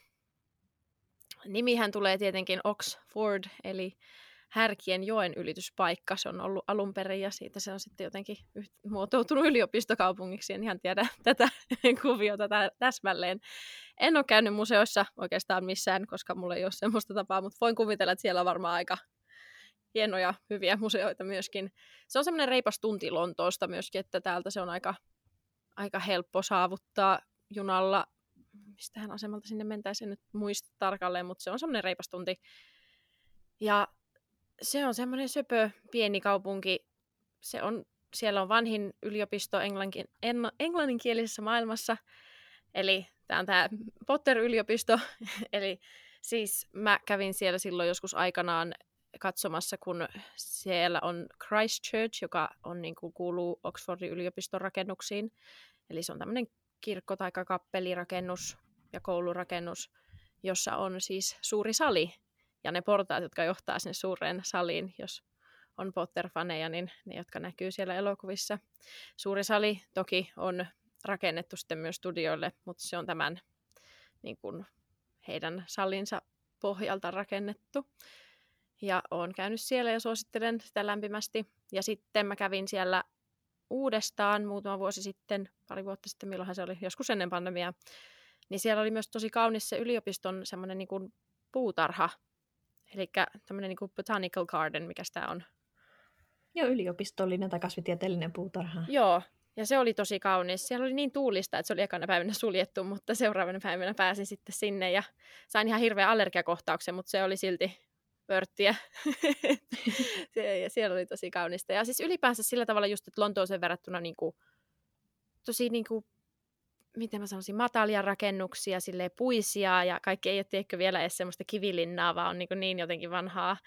nimihän tulee tietenkin Oxford, eli Härkien joen ylityspaikka. Se on ollut alun perin ja siitä se on sitten jotenkin muotoutunut yliopistokaupungiksi. En ihan tiedä tätä kuviota täsmälleen. En ole käynyt museoissa oikeastaan missään, koska mulla ei ole semmoista tapaa, mutta voin kuvitella, että siellä on varmaan aika hienoja, hyviä museoita myöskin. Se on semmoinen reipas tunti Lontoosta myöskin, että täältä se on aika, aika helppo saavuttaa junalla mistähän asemalta sinne mentäisiin, en nyt muista tarkalleen, mutta se on semmoinen reipas tunti. Ja se on semmoinen söpö pieni kaupunki. Se on, siellä on vanhin yliopisto englannin, englanninkielisessä maailmassa. Eli tämä on tämä Potter-yliopisto. Eli siis mä kävin siellä silloin joskus aikanaan katsomassa, kun siellä on Christchurch, joka on, niin kuin, kuuluu Oxfordin yliopiston rakennuksiin. Eli se on tämmöinen kirkko- tai kappelirakennus, ja koulurakennus, jossa on siis suuri sali ja ne portaat, jotka johtaa sinne suureen saliin, jos on Potter-faneja, niin ne, jotka näkyy siellä elokuvissa. Suuri sali toki on rakennettu sitten myös studioille, mutta se on tämän niin kuin, heidän salinsa pohjalta rakennettu. Ja olen käynyt siellä ja suosittelen sitä lämpimästi. Ja sitten mä kävin siellä uudestaan muutama vuosi sitten, pari vuotta sitten, milloinhan se oli, joskus ennen pandemiaa, niin siellä oli myös tosi kaunis se yliopiston semmoinen niin kuin puutarha, eli tämmöinen niin kuin botanical garden, mikä tämä on. Joo, yliopistollinen tai kasvitieteellinen puutarha. Joo, ja se oli tosi kaunis. Siellä oli niin tuulista, että se oli ekana päivänä suljettu, mutta seuraavana päivänä pääsin sitten sinne ja sain ihan hirveän allergiakohtauksen, mutta se oli silti pörttiä. ja siellä oli tosi kaunista. Ja siis ylipäänsä sillä tavalla just, että Lontooseen verrattuna niin kuin, tosi niin kuin miten mä sanoisin, matalia rakennuksia, sille puisia ja kaikki ei ole tiedätkö, vielä edes semmoista kivilinnaa, vaan on niin, niin jotenkin vanhaa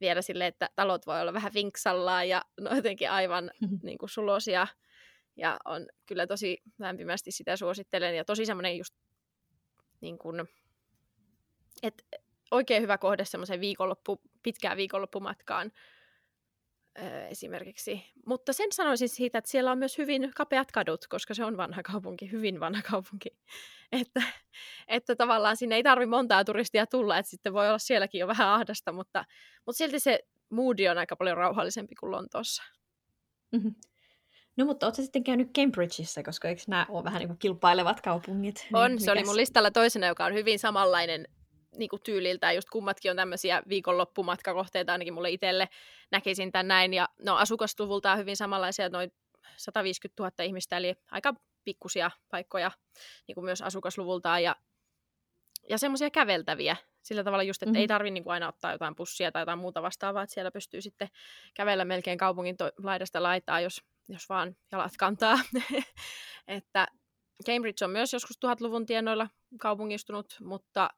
vielä sille, että talot voi olla vähän vinksallaan ja no jotenkin aivan niin kuin sulosia. Ja on kyllä tosi lämpimästi sitä suosittelen ja tosi semmoinen just niin kuin, että oikein hyvä kohde semmoiseen viikonloppu, pitkään viikonloppumatkaan esimerkiksi. Mutta sen sanoisin siitä, että siellä on myös hyvin kapeat kadut, koska se on vanha kaupunki, hyvin vanha kaupunki. Että, että tavallaan sinne ei tarvi montaa turistia tulla, että sitten voi olla sielläkin jo vähän ahdasta, mutta, mutta silti se moodi on aika paljon rauhallisempi kuin Lontoossa. Mm-hmm. No mutta oletko sitten käynyt Cambridgeissa, koska eikö nämä ole vähän niin kuin kilpailevat kaupungit? On, niin, se oli mun listalla toisena, joka on hyvin samanlainen niin kuin tyyliltä, just kummatkin on tämmöisiä viikonloppumatkakohteita ainakin mulle itselle, näkisin tämän näin, ja no asukasluvultaan hyvin samanlaisia, noin 150 000 ihmistä, eli aika pikkusia paikkoja niin kuin myös asukasluvultaan, ja, ja semmoisia käveltäviä, sillä tavalla just, että mm-hmm. ei tarvi niin kuin aina ottaa jotain pussia tai jotain muuta vastaavaa, että siellä pystyy sitten kävellä melkein kaupungin to- laidasta laitaa, jos, jos vaan jalat kantaa. että Cambridge on myös joskus 1000-luvun tienoilla kaupungistunut, mutta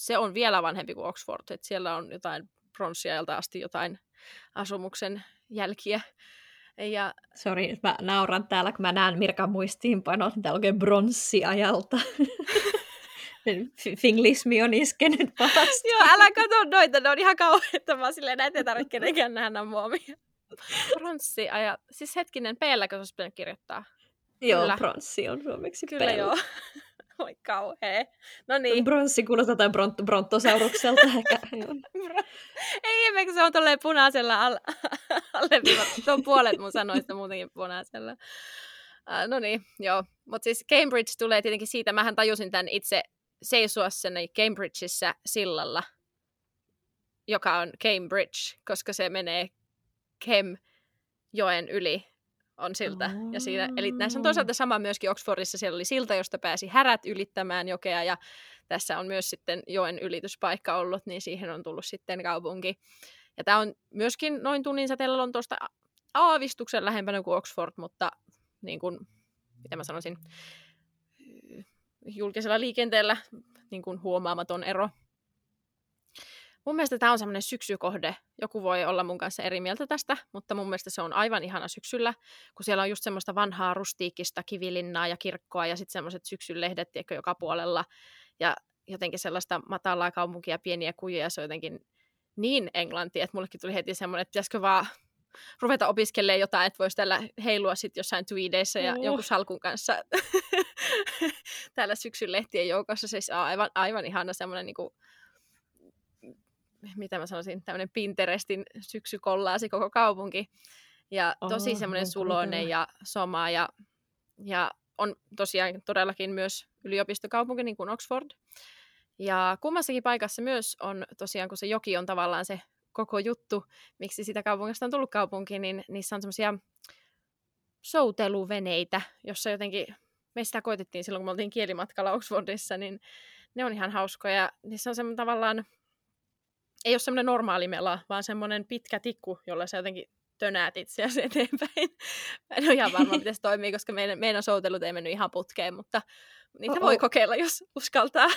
se on vielä vanhempi kuin Oxford, että siellä on jotain pronssiajalta asti jotain asumuksen jälkiä. Ja... Sori, mä nauran täällä, kun mä näen Mirkan muistiinpanot, täällä oikein bronssiajalta. Finglismi on iskenyt pahasti. Joo, älä katso noita, ne on ihan kauheita. Mä silleen, näitä ei tarvitse kenenkään nähdä muomia. Bronssiajat. Siis hetkinen, p kun olisi pitänyt kirjoittaa. Joo, Kyllä. bronssi on suomeksi Kyllä joo. Oi kauhea. No niin. Bronssi kuulostaa jotain bront- brontosaurukselta ehkä. Ei ihme, kun se on tolleen punaisella al- alleviivattu. Se on puolet mun sanoista muutenkin punaisella. Uh, no niin, joo. Mutta siis Cambridge tulee tietenkin siitä, mähän tajusin tämän itse seisua sen Cambridgeissa sillalla, joka on Cambridge, koska se menee Kem joen yli on silta. Oh. Ja siinä, eli näissä on toisaalta sama myöskin Oxfordissa, siellä oli silta, josta pääsi härät ylittämään jokea, ja tässä on myös sitten joen ylityspaikka ollut, niin siihen on tullut sitten kaupunki. Ja tämä on myöskin noin tunnin säteellä Lontoosta aavistuksen lähempänä kuin Oxford, mutta niin kuin, mitä mä sanoisin, julkisella liikenteellä niin kuin huomaamaton ero. Mun mielestä tämä on semmoinen syksykohde. Joku voi olla mun kanssa eri mieltä tästä, mutta mun mielestä se on aivan ihana syksyllä, kun siellä on just semmoista vanhaa rustiikista kivilinnaa ja kirkkoa ja sitten semmoiset syksyn lehdet tiedätkö, joka puolella. Ja jotenkin sellaista matalaa kaupunkia, pieniä kujia, se on jotenkin niin englanti, että mullekin tuli heti semmoinen, että pitäisikö vaan ruveta opiskelemaan jotain, että voisi täällä heilua sitten jossain tweedeissä ja uh. jonkun salkun kanssa täällä syksyn lehtien joukossa. Siis aivan, aivan ihana semmoinen niin mitä mä sanoisin, tämmöinen Pinterestin syksykollaasi koko kaupunki. Ja tosi oh, semmoinen suloinen ja soma ja, ja on tosiaan todellakin myös yliopistokaupunki niin kuin Oxford. Ja kummassakin paikassa myös on tosiaan, kun se joki on tavallaan se koko juttu, miksi sitä kaupungista on tullut kaupunki, niin niissä on semmoisia souteluveneitä, jossa jotenkin, me sitä koitettiin silloin, kun me oltiin kielimatkalla Oxfordissa, niin ne on ihan hauskoja. Niissä on semmoinen tavallaan ei ole semmoinen normaali mela, vaan semmoinen pitkä tikku, jolla sä jotenkin tönäät itseäsi eteenpäin. Mä en ole ihan varma, miten se toimii, koska meidän, meidän soutelut ei mennyt ihan putkeen, mutta niitä Oh-oh. voi kokeilla, jos uskaltaa.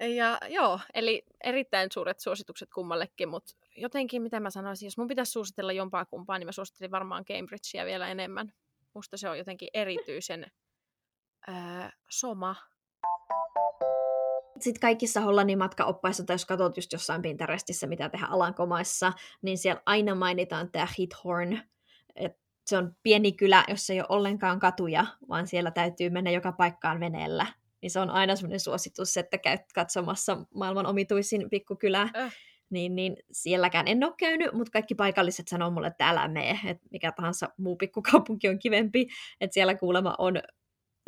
ja joo, eli erittäin suuret suositukset kummallekin, mutta jotenkin, mitä mä sanoisin, jos mun pitäisi suositella jompaa kumpaa, niin mä suosittelin varmaan Cambridgea vielä enemmän. Musta se on jotenkin erityisen öö, soma sitten kaikissa Hollannin matkaoppaissa, tai jos katsot just jossain Pinterestissä, mitä tehdään Alankomaissa, niin siellä aina mainitaan tämä Hithorn. Et se on pieni kylä, jossa ei ole ollenkaan katuja, vaan siellä täytyy mennä joka paikkaan veneellä. Niin se on aina semmoinen suositus, että käyt katsomassa maailman omituisin pikkukylä. Äh. Niin, niin sielläkään en ole käynyt, mutta kaikki paikalliset sanoo mulle, että älä mene, että mikä tahansa muu pikkukaupunki on kivempi, että siellä kuulemma on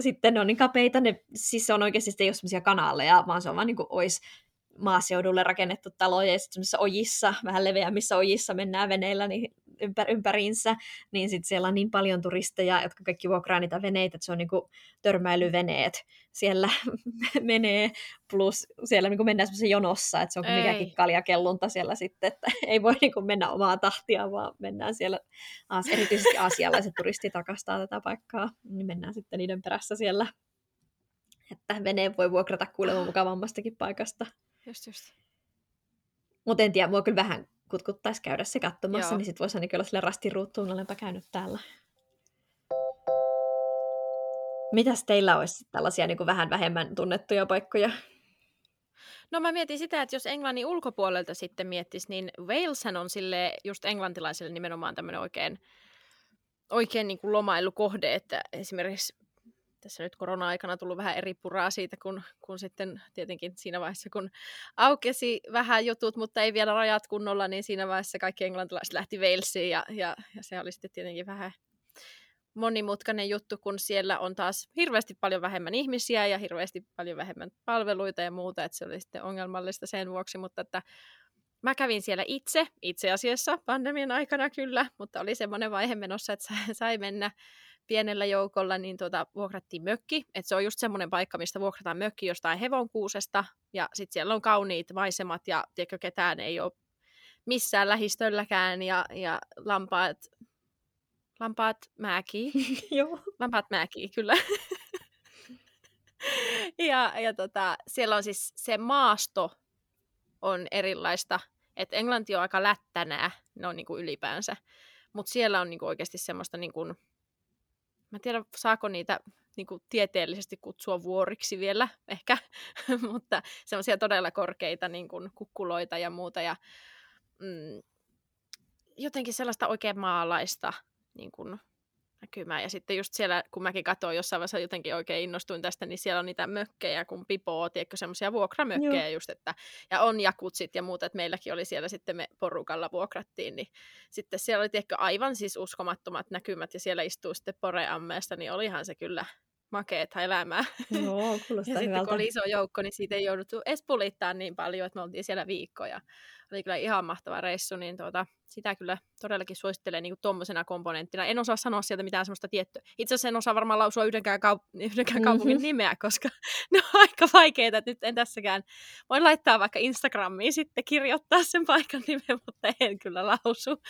sitten ne on niin kapeita, ne, siis se on oikeasti ei ole semmoisia kanaaleja, vaan se on vaan niin kuin olisi maaseudulle rakennettu taloja ja sitten ojissa, vähän leveämmissä ojissa mennään veneillä niin ympär, ympäriinsä, niin sitten siellä on niin paljon turisteja, jotka kaikki vuokraa niitä veneitä, että se on niinku törmäilyveneet siellä menee, plus siellä niinku mennään semmoisessa jonossa, että se on kuin mikäkin kaljakellunta siellä sitten, että ei voi niinku mennä omaa tahtia, vaan mennään siellä, erityisesti asialaiset turistit rakastaa tätä paikkaa, niin mennään sitten niiden perässä siellä, että veneen voi vuokrata kuulemma mukavammastakin paikasta. Just, just. Mutta en tiedä, mua kyllä vähän kutkuttaisi käydä se katsomassa, Joo. niin sitten voisi ainakin olla sille rastiruuttuun, olenpa käynyt täällä. Mitäs teillä olisi tällaisia niin kuin vähän vähemmän tunnettuja paikkoja? No mä mietin sitä, että jos Englannin ulkopuolelta sitten miettisi, niin Waleshän on sille just englantilaisille nimenomaan tämmöinen oikein, oikein niin kuin lomailukohde, että esimerkiksi tässä nyt korona-aikana tullut vähän eri puraa siitä, kun, kun sitten tietenkin siinä vaiheessa, kun aukesi vähän jutut, mutta ei vielä rajat kunnolla, niin siinä vaiheessa kaikki englantilaiset lähti Walesiin ja, ja, ja se oli sitten tietenkin vähän monimutkainen juttu, kun siellä on taas hirveästi paljon vähemmän ihmisiä ja hirveästi paljon vähemmän palveluita ja muuta, että se oli sitten ongelmallista sen vuoksi, mutta että Mä kävin siellä itse, itse asiassa pandemian aikana kyllä, mutta oli semmoinen vaihe menossa, että sai mennä pienellä joukolla, niin tuota, vuokrattiin mökki. Et se on just semmoinen paikka, mistä vuokrataan mökki jostain hevonkuusesta. Ja sitten siellä on kauniit maisemat ja tiedätkö, ketään ei ole missään lähistölläkään. Ja, ja lampaat, lampaat määkii. Joo. Lampaat määkii, kyllä. ja ja tota, siellä on siis se maasto on erilaista Et Englanti on aika lättänää, ne on niin kuin ylipäänsä. Mutta siellä on niin kuin oikeasti semmoista, niin kuin, mä en tiedä saako niitä niin kuin tieteellisesti kutsua vuoriksi vielä ehkä, mutta semmoisia todella korkeita niin kuin kukkuloita ja muuta. Ja, mm, jotenkin sellaista oikein maalaista niin kuin, näkymään. Ja sitten just siellä, kun mäkin katsoin jossain vaiheessa jotenkin oikein innostuin tästä, niin siellä on niitä mökkejä, kun pipoo, tiedätkö, semmoisia vuokramökkejä Joo. just, että, ja on jakutsit ja muuta, että meilläkin oli siellä sitten me porukalla vuokrattiin, niin sitten siellä oli, tiedätkö, aivan siis uskomattomat näkymät, ja siellä istuu sitten poreammeesta, niin olihan se kyllä makeeta elämää. Joo, ja sitten kun oli iso joukko, niin siitä ei jouduttu edes pulittaa niin paljon, että me oltiin siellä viikkoja oli kyllä ihan mahtava reissu, niin tuota, sitä kyllä todellakin suosittelen niin tuommoisena komponenttina. En osaa sanoa sieltä mitään semmoista tiettyä. Itse asiassa en osaa varmaan lausua yhdenkään, kaup- yhdenkään kaupungin mm-hmm. nimeä, koska ne on aika vaikeita, nyt en tässäkään. Voin laittaa vaikka Instagramiin sitten kirjoittaa sen paikan nimen, mutta en kyllä lausu.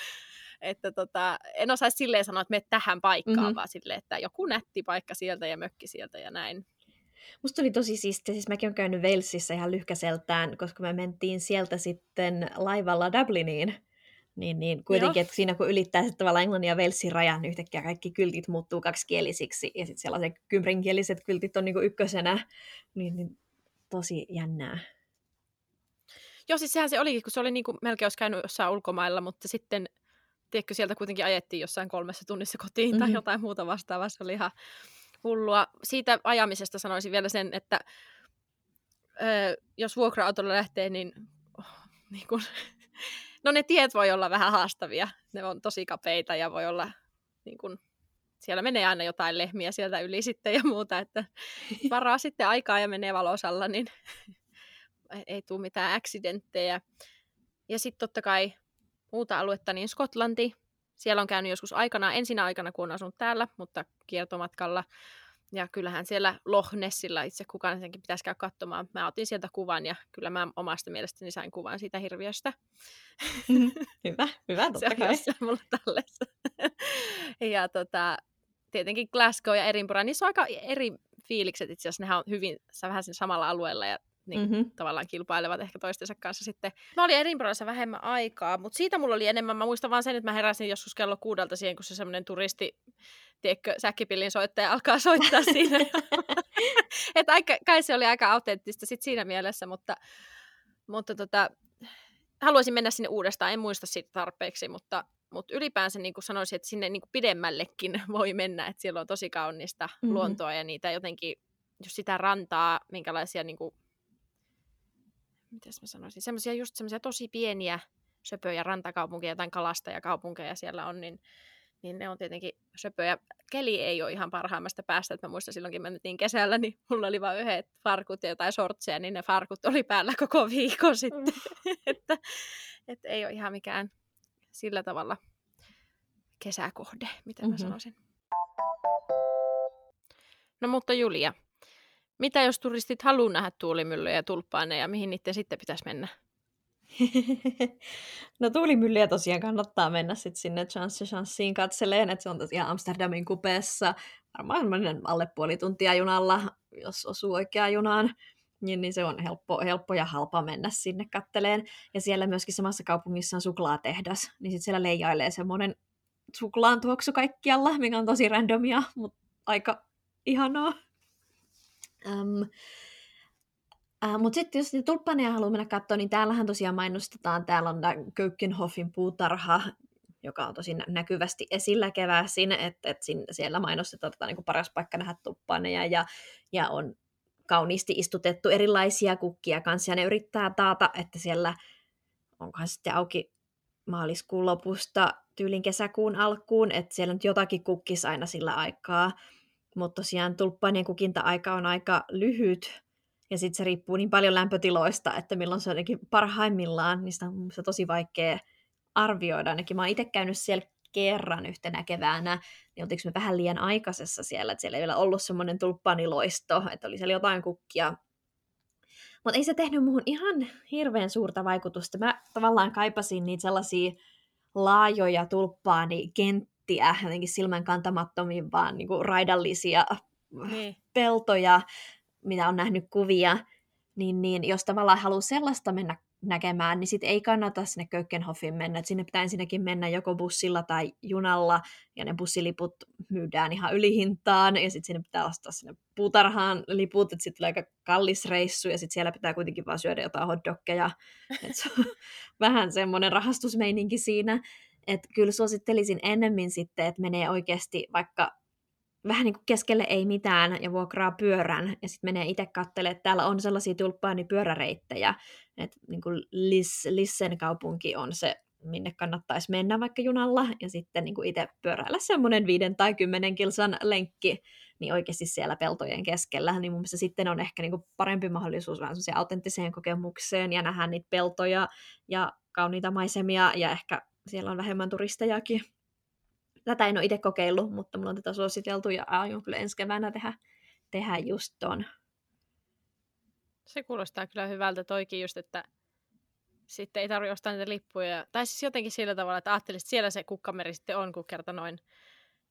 Että tota, en osaisi silleen sanoa, että me tähän paikkaan, mm-hmm. vaan silleen, että joku nätti paikka sieltä ja mökki sieltä ja näin. Musta oli tosi siistiä, siis mäkin olen käynyt Walesissa ihan lyhkäseltään, koska me mentiin sieltä sitten laivalla Dubliniin. Niin, niin kuitenkin, että siinä kun ylittää sitten tavallaan Englannin ja Walesin rajan, niin yhtäkkiä kaikki kyltit muuttuu kaksikielisiksi, ja sitten sellaiset kymprinkieliset kyltit on niin ykkösenä, niin, niin tosi jännää. Joo, siis sehän se olikin, kun se oli niin kuin melkein olisi käynyt jossain ulkomailla, mutta sitten, tiedätkö, sieltä kuitenkin ajettiin jossain kolmessa tunnissa kotiin mm-hmm. tai jotain muuta vastaavaa. Se oli ihan, hullua. Siitä ajamisesta sanoisin vielä sen, että ö, jos vuokra-autolla lähtee, niin, oh, niin kun, no ne tiet voi olla vähän haastavia. Ne on tosi kapeita ja voi olla, niin kun, siellä menee aina jotain lehmiä sieltä yli sitten ja muuta, että varaa sitten aikaa ja menee valosalla, niin ei tule mitään accidenttejä. Ja sitten totta kai muuta aluetta, niin Skotlanti, siellä on käynyt joskus aikana, ensin aikana, kun on asunut täällä, mutta kiertomatkalla. Ja kyllähän siellä Loch Nessillä itse kukaan senkin pitäisi käydä katsomaan. Mä otin sieltä kuvan ja kyllä mä omasta mielestäni sain kuvan siitä hirviöstä. Mm-hmm. hyvä, hyvä, totta Se on mulla tallessa. ja tota, tietenkin Glasgow ja Edinburgh, niissä on aika eri fiilikset itse asiassa. Nehän on hyvin vähän samalla alueella ja niin mm-hmm. tavallaan kilpailevat ehkä toistensa kanssa sitten. Mä olin Edinburghissa vähemmän aikaa, mutta siitä mulla oli enemmän. Mä muistan vaan sen, että mä heräsin joskus kello kuudelta siihen, kun se semmoinen turisti, tiedätkö, säkkipillin soittaja alkaa soittaa siinä. että aika, kai se oli aika autenttista sit siinä mielessä, mutta, mutta tota, haluaisin mennä sinne uudestaan. En muista siitä tarpeeksi, mutta, mutta ylipäänsä niin kuin sanoisin, että sinne niin kuin pidemmällekin voi mennä, että siellä on tosi kaunista mm-hmm. luontoa ja niitä jotenkin, jos sitä rantaa, minkälaisia niin kuin mitäs mä sanoisin, semmoisia just semmoisia tosi pieniä söpöjä rantakaupunkeja tai kalastajakaupunkeja siellä on, niin, niin ne on tietenkin söpöjä. Keli ei ole ihan parhaimmasta päästä, että mä muistan silloinkin menettiin kesällä, niin mulla oli vain yhdet farkut ja jotain sortseja, niin ne farkut oli päällä koko viikon sitten. Mm. että, että ei ole ihan mikään sillä tavalla kesäkohde, mitä mm-hmm. mä sanoisin. No mutta Julia, mitä jos turistit haluaa nähdä tuulimyllyjä ja tulppaaneja, mihin niiden sitten pitäisi mennä? no tuulimyllyjä tosiaan kannattaa mennä sitten sinne Chance Chanceen katseleen, että se on tosiaan Amsterdamin kupeessa, varmaan alle puoli tuntia junalla, jos osuu oikeaan junaan, niin, niin se on helppo, helppo ja halpa mennä sinne katteleen. Ja siellä myöskin samassa kaupungissa on suklaatehdas, niin sitten siellä leijailee semmoinen suklaan tuoksu kaikkialla, mikä on tosi randomia, mutta aika ihanaa. Um, Uh, Mutta sitten jos tulppaneja haluaa mennä katsoa, niin täällähän tosiaan mainostetaan, täällä on Kökkenhoffin puutarha, joka on tosi näkyvästi esillä keväisin, että et siellä mainostetaan tätä niin paras paikka nähdä tulppaneja ja, ja on kauniisti istutettu erilaisia kukkia kanssa ja ne yrittää taata, että siellä onkohan sitten auki maaliskuun lopusta tyylin kesäkuun alkuun, että siellä nyt jotakin kukkis aina sillä aikaa. Mutta tosiaan tulppaanien kukinta-aika on aika lyhyt, ja sitten se riippuu niin paljon lämpötiloista, että milloin se on jotenkin parhaimmillaan, niin sitä on mun tosi vaikea arvioida. Ainakin mä oon itse käynyt siellä kerran yhtenä keväänä, niin oltiinko me vähän liian aikaisessa siellä, että siellä ei vielä ollut semmoinen tulppaniloisto, että oli siellä jotain kukkia. Mutta ei se tehnyt muuhun ihan hirveän suurta vaikutusta. Mä tavallaan kaipasin niitä sellaisia laajoja tulppaani nettiä jotenkin silmän kantamattomiin, vaan niin kuin raidallisia niin. peltoja, mitä on nähnyt kuvia, niin, niin jos tavallaan haluaa sellaista mennä näkemään, niin sitten ei kannata sinne Kökkenhoffin mennä. Et sinne pitää ensinnäkin mennä joko bussilla tai junalla, ja ne bussiliput myydään ihan ylihintaan, ja sitten sinne pitää ostaa sinne puutarhaan liput, että sitten tulee aika kallis reissu, ja sitten siellä pitää kuitenkin vaan syödä jotain hotdogkeja. Et se on vähän semmoinen rahastusmeininki siinä. Että kyllä suosittelisin ennemmin sitten, että menee oikeasti vaikka vähän niin kuin keskelle ei mitään ja vuokraa pyörän ja sitten menee itse katselemaan, että täällä on sellaisia tulppaanipyöräreittejä, että niin kuin Liss, Lissen kaupunki on se, minne kannattaisi mennä vaikka junalla ja sitten niin kuin itse pyöräillä semmoinen viiden tai kymmenen kilsan lenkki, niin oikeasti siellä peltojen keskellä, niin mun mielestä sitten on ehkä niin kuin parempi mahdollisuus vähän autenttiseen kokemukseen ja nähdä niitä peltoja ja kauniita maisemia ja ehkä siellä on vähemmän turistejakin tätä en ole itse kokeillut, mutta mulla on tätä suositeltu ja aion kyllä ensi keväänä tehdä, tehdä just ton. Se kuulostaa kyllä hyvältä toikin just, että sitten ei tarvitse ostaa niitä lippuja. Tai siis jotenkin sillä tavalla, että ajattelisit, että siellä se kukkameri sitten on, kun kerta noin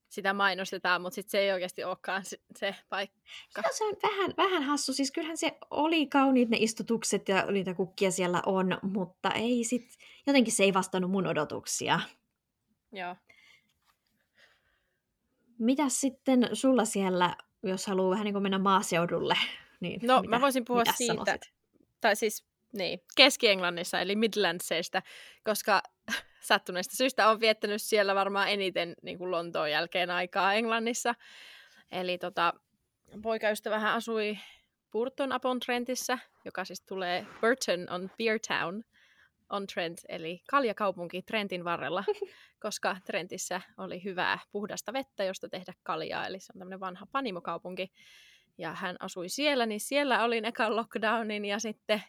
sitä mainostetaan, mutta sitten se ei oikeasti olekaan se, se paikka. Joo, se on vähän, vähän hassu. Siis kyllähän se oli kauniit ne istutukset ja niitä kukkia siellä on, mutta ei sit, jotenkin se ei vastannut mun odotuksia. Joo. Mitä sitten sulla siellä, jos haluaa vähän niin kuin mennä maaseudulle? Niin no, mitä, mä voisin puhua siitä, sanoisit? tai siis niin, Keski-Englannissa, eli Midlandseista, koska sattuneesta syystä on viettänyt siellä varmaan eniten niin kuin Lontoon jälkeen aikaa Englannissa. Eli tota, poikaystävähän asui Burton upon Trentissä, joka siis tulee Burton on Beer Town – on Trent, eli kaljakaupunki Trentin varrella, koska Trentissä oli hyvää puhdasta vettä, josta tehdä kaljaa, eli se on tämmöinen vanha panimokaupunki. Ja hän asui siellä, niin siellä oli ekan lockdownin ja sitten,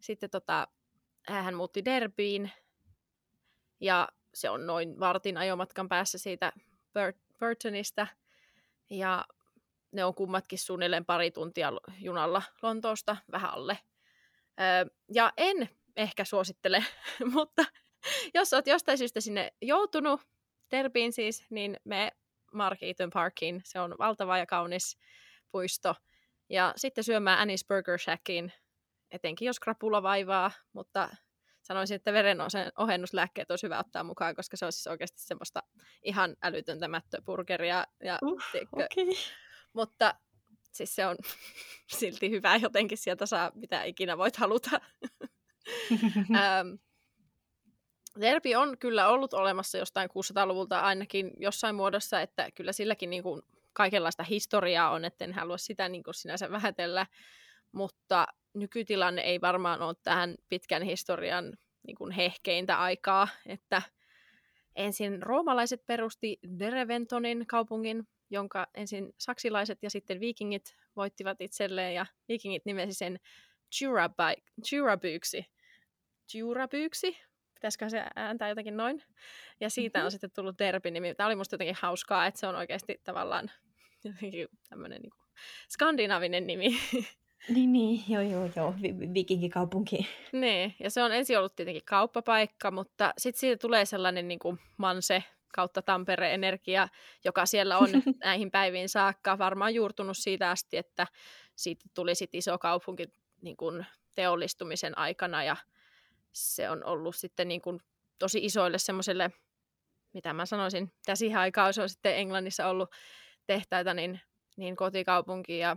sitten tota, hän muutti Derbyin ja se on noin vartin ajomatkan päässä siitä Burtonista ja ne on kummatkin suunnilleen pari tuntia junalla Lontoosta, vähän alle. Öö, ja en ehkä suosittele, mutta jos olet jostain syystä sinne joutunut, Derbiin siis, niin me Mark Eaton Parkiin. Se on valtava ja kaunis puisto. Ja sitten syömään Annie's Burger Shackiin, etenkin jos krapula vaivaa, mutta sanoisin, että veren ohennuslääkkeet olisi hyvä ottaa mukaan, koska se on siis oikeasti semmoista ihan älytöntä mättöburgeria. Ja, uh, okay. Mutta siis se on silti hyvä jotenkin, sieltä saa mitä ikinä voit haluta. ähm, Derby on kyllä ollut olemassa jostain 600-luvulta ainakin jossain muodossa, että kyllä silläkin niin kuin kaikenlaista historiaa on, etten halua sitä niin kuin sinänsä vähätellä, mutta nykytilanne ei varmaan ole tähän pitkän historian niin kuin hehkeintä aikaa, että ensin roomalaiset perusti Dereventonin kaupungin, jonka ensin saksilaiset ja sitten viikingit voittivat itselleen, ja viikingit nimesi sen Jurabyksi, Jurabyyksi, pitäisikö se ääntää jotenkin noin. Ja siitä on mm-hmm. sitten tullut Derby-nimi. Tämä oli musta jotenkin hauskaa, että se on oikeasti tavallaan jotenkin tämmöinen niin skandinaavinen nimi. Niin, niin, joo, joo, joo, vikingikaupunki. Niin, ja se on ensin ollut tietenkin kauppapaikka, mutta sitten siitä tulee sellainen niin kuin Manse kautta Tampere-energia, joka siellä on näihin päiviin saakka varmaan juurtunut siitä asti, että siitä tuli sitten iso kaupunki niin kuin teollistumisen aikana ja se on ollut sitten niin kuin tosi isoille semmoisille, mitä mä sanoisin, mitä siihen aikaan se on sitten Englannissa ollut tehtaita, niin, niin kotikaupunki ja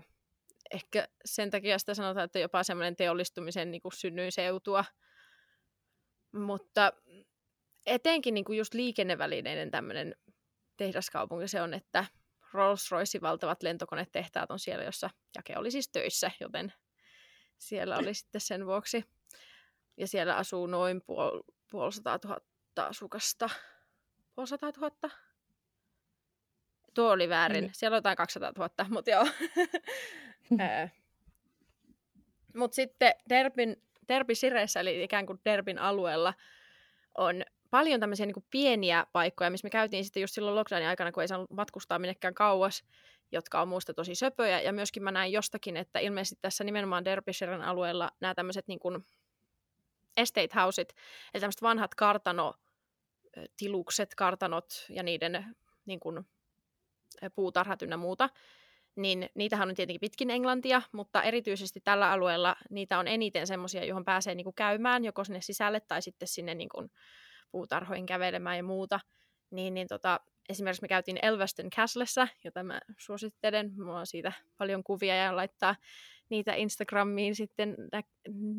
ehkä sen takia sitä sanotaan, että jopa semmoinen teollistumisen niin kuin synnyin seutua. Mutta etenkin niin kuin just liikennevälineiden tämmöinen tehdaskaupunki se on, että Rolls-Royce valtavat lentokonetehtaat on siellä, jossa Jake oli siis töissä, joten siellä oli sitten sen vuoksi ja siellä asuu noin puol, puolisataa tuhatta asukasta. Puolisataa tuhatta? Tuo oli väärin. Mm. Siellä on jotain 200 000, mutta joo. mutta sitten Derbin, Derby Sireessä, eli ikään kuin Derbin alueella, on paljon tämmöisiä niin pieniä paikkoja, missä me käytiin sitten just silloin lockdownin aikana, kun ei saanut matkustaa minnekään kauas, jotka on muista tosi söpöjä. Ja myöskin mä näin jostakin, että ilmeisesti tässä nimenomaan Derbyshiren alueella nämä tämmöiset niin kuin estate houseit, eli tämmöiset vanhat kartano, tilukset, kartanot ja niiden niin kuin, puutarhat ynnä muuta, niin niitähän on tietenkin pitkin englantia, mutta erityisesti tällä alueella niitä on eniten semmoisia, johon pääsee niin kuin käymään joko sinne sisälle tai sitten sinne niin kuin puutarhoihin kävelemään ja muuta. Niin, niin tota, esimerkiksi me käytiin Elveston Castlessa, jota mä suosittelen. Mulla on siitä paljon kuvia ja laittaa niitä Instagramiin sitten nä-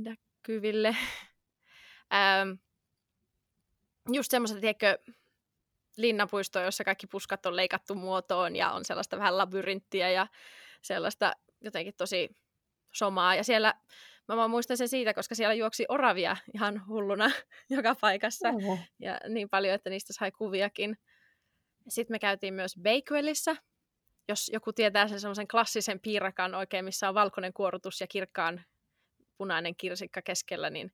näkyville. ähm, just semmoista, tiedätkö, linnapuisto, jossa kaikki puskat on leikattu muotoon ja on sellaista vähän labyrinttiä ja sellaista jotenkin tosi somaa. Ja siellä, mä vaan muistan sen siitä, koska siellä juoksi oravia ihan hulluna joka paikassa. Oho. Ja niin paljon, että niistä sai kuviakin. Sitten me käytiin myös Bakewellissä, jos joku tietää sen semmoisen klassisen piirakan oikein, missä on valkoinen kuorutus ja kirkkaan punainen kirsikka keskellä, niin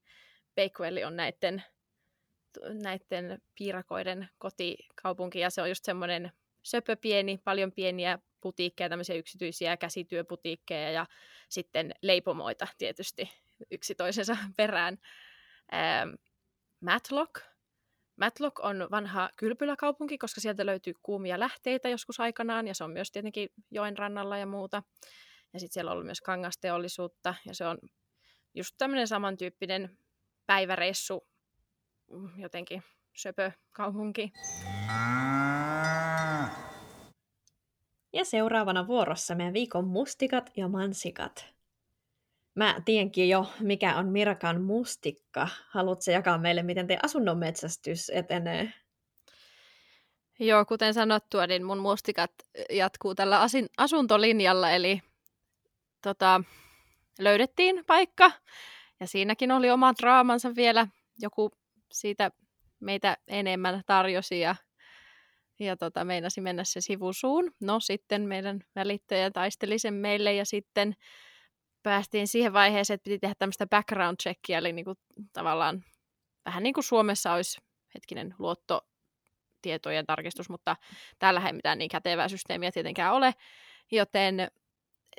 Bakewelli on näiden näiden piirakoiden kotikaupunki, ja se on just semmoinen söpö pieni, paljon pieniä putiikkeja, tämmöisiä yksityisiä käsityöputiikkeja ja sitten leipomoita tietysti yksi toisensa perään. Ähm, Matlock. Matlock on vanha kylpyläkaupunki, koska sieltä löytyy kuumia lähteitä joskus aikanaan, ja se on myös tietenkin joen rannalla ja muuta. Ja sitten siellä on ollut myös kangasteollisuutta, ja se on just tämmöinen samantyyppinen päiväreissu jotenkin söpö kaupunki. Ja seuraavana vuorossa meidän viikon mustikat ja mansikat. Mä tiedänkin jo, mikä on Mirakan mustikka. Haluatko jakaa meille, miten te asunnon metsästys etenee? Joo, kuten sanottua, niin mun mustikat jatkuu tällä asin, asuntolinjalla, eli tota, löydettiin paikka, ja siinäkin oli oma draamansa vielä. Joku siitä meitä enemmän tarjosi ja, ja tota, meinasi mennä se sivusuun. No sitten meidän välittäjä taisteli sen meille ja sitten päästiin siihen vaiheeseen, että piti tehdä tämmöistä background checkia, eli niinku, tavallaan vähän niin kuin Suomessa olisi hetkinen luottotietojen tarkistus, mutta täällä ei mitään niin kätevää systeemiä tietenkään ole, joten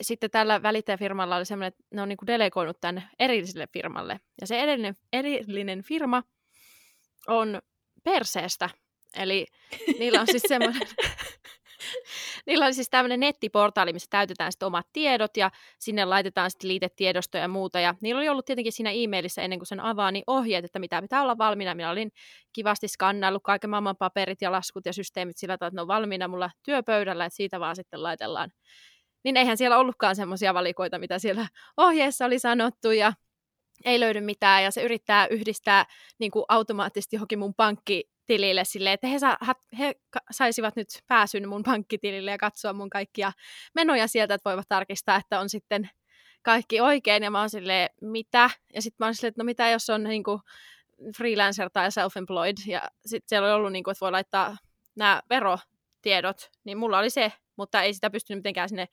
sitten tällä välittäjäfirmalla oli semmoinen, että ne on niin kuin delegoinut tämän erilliselle firmalle. Ja se erillinen, erillinen firma on perseestä. Eli niillä on siis semmoinen... Niillä on siis tämmöinen nettiportaali, missä täytetään sitten omat tiedot ja sinne laitetaan sitten liitetiedostoja ja muuta. Ja niillä oli ollut tietenkin siinä e-mailissa ennen kuin sen avaa, niin ohjeet, että mitä pitää olla valmiina. Minä olin kivasti skannaillut kaiken maailman paperit ja laskut ja systeemit sillä tavalla, että ne on valmiina mulla työpöydällä, että siitä vaan sitten laitellaan. Niin eihän siellä ollutkaan semmoisia valikoita, mitä siellä ohjeessa oli sanottu ja ei löydy mitään ja se yrittää yhdistää niin kuin automaattisesti johonkin mun pankkitilille silleen, että he, sa- he saisivat nyt pääsyn mun pankkitilille ja katsoa mun kaikkia menoja sieltä, että voivat tarkistaa, että on sitten kaikki oikein. Ja mä oon silleen, mitä? Ja sitten mä oon silleen, että no mitä jos on niin kuin freelancer tai self-employed. Ja sitten siellä oli ollut, niin kuin, että voi laittaa nämä verotiedot, niin mulla oli se, mutta ei sitä pystynyt mitenkään sinne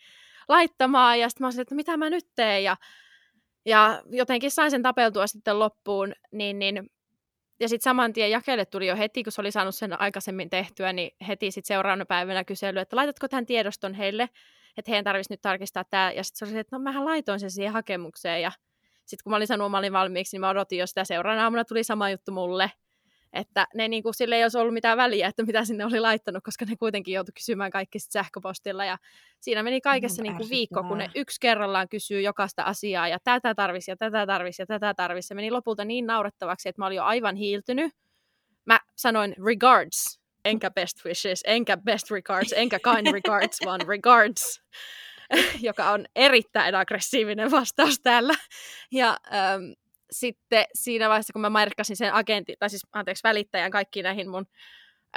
laittamaan. Ja sitten mä silleen, että no mitä mä nyt teen? Ja ja jotenkin sain sen tapeltua sitten loppuun, niin, niin ja sitten saman tien jakelle tuli jo heti, kun se oli saanut sen aikaisemmin tehtyä, niin heti sitten seuraavana päivänä kysely, että laitatko tämän tiedoston heille, että heidän tarvitsisi nyt tarkistaa tämä. Ja sitten se oli että no mähän laitoin sen siihen hakemukseen. Ja sitten kun mä olin sanonut, mä olin valmiiksi, niin mä odotin jo sitä seuraavana aamuna tuli sama juttu mulle. Että ne niin kuin, sille ei olisi ollut mitään väliä, että mitä sinne oli laittanut, koska ne kuitenkin joutui kysymään kaikki sit sähköpostilla. Ja siinä meni kaikessa niin kuin viikko, kun ne yksi kerrallaan kysyy jokaista asiaa ja tätä tarvisi ja tätä tarvisi ja tätä tarvisi. Se meni lopulta niin naurettavaksi, että mä olin jo aivan hiiltynyt. Mä sanoin regards, enkä best wishes, enkä best regards, enkä kind regards, vaan regards joka on erittäin aggressiivinen vastaus täällä. Ja ähm, sitten siinä vaiheessa, kun mä merkkasin sen agentin, tai siis anteeksi, välittäjän kaikkiin näihin mun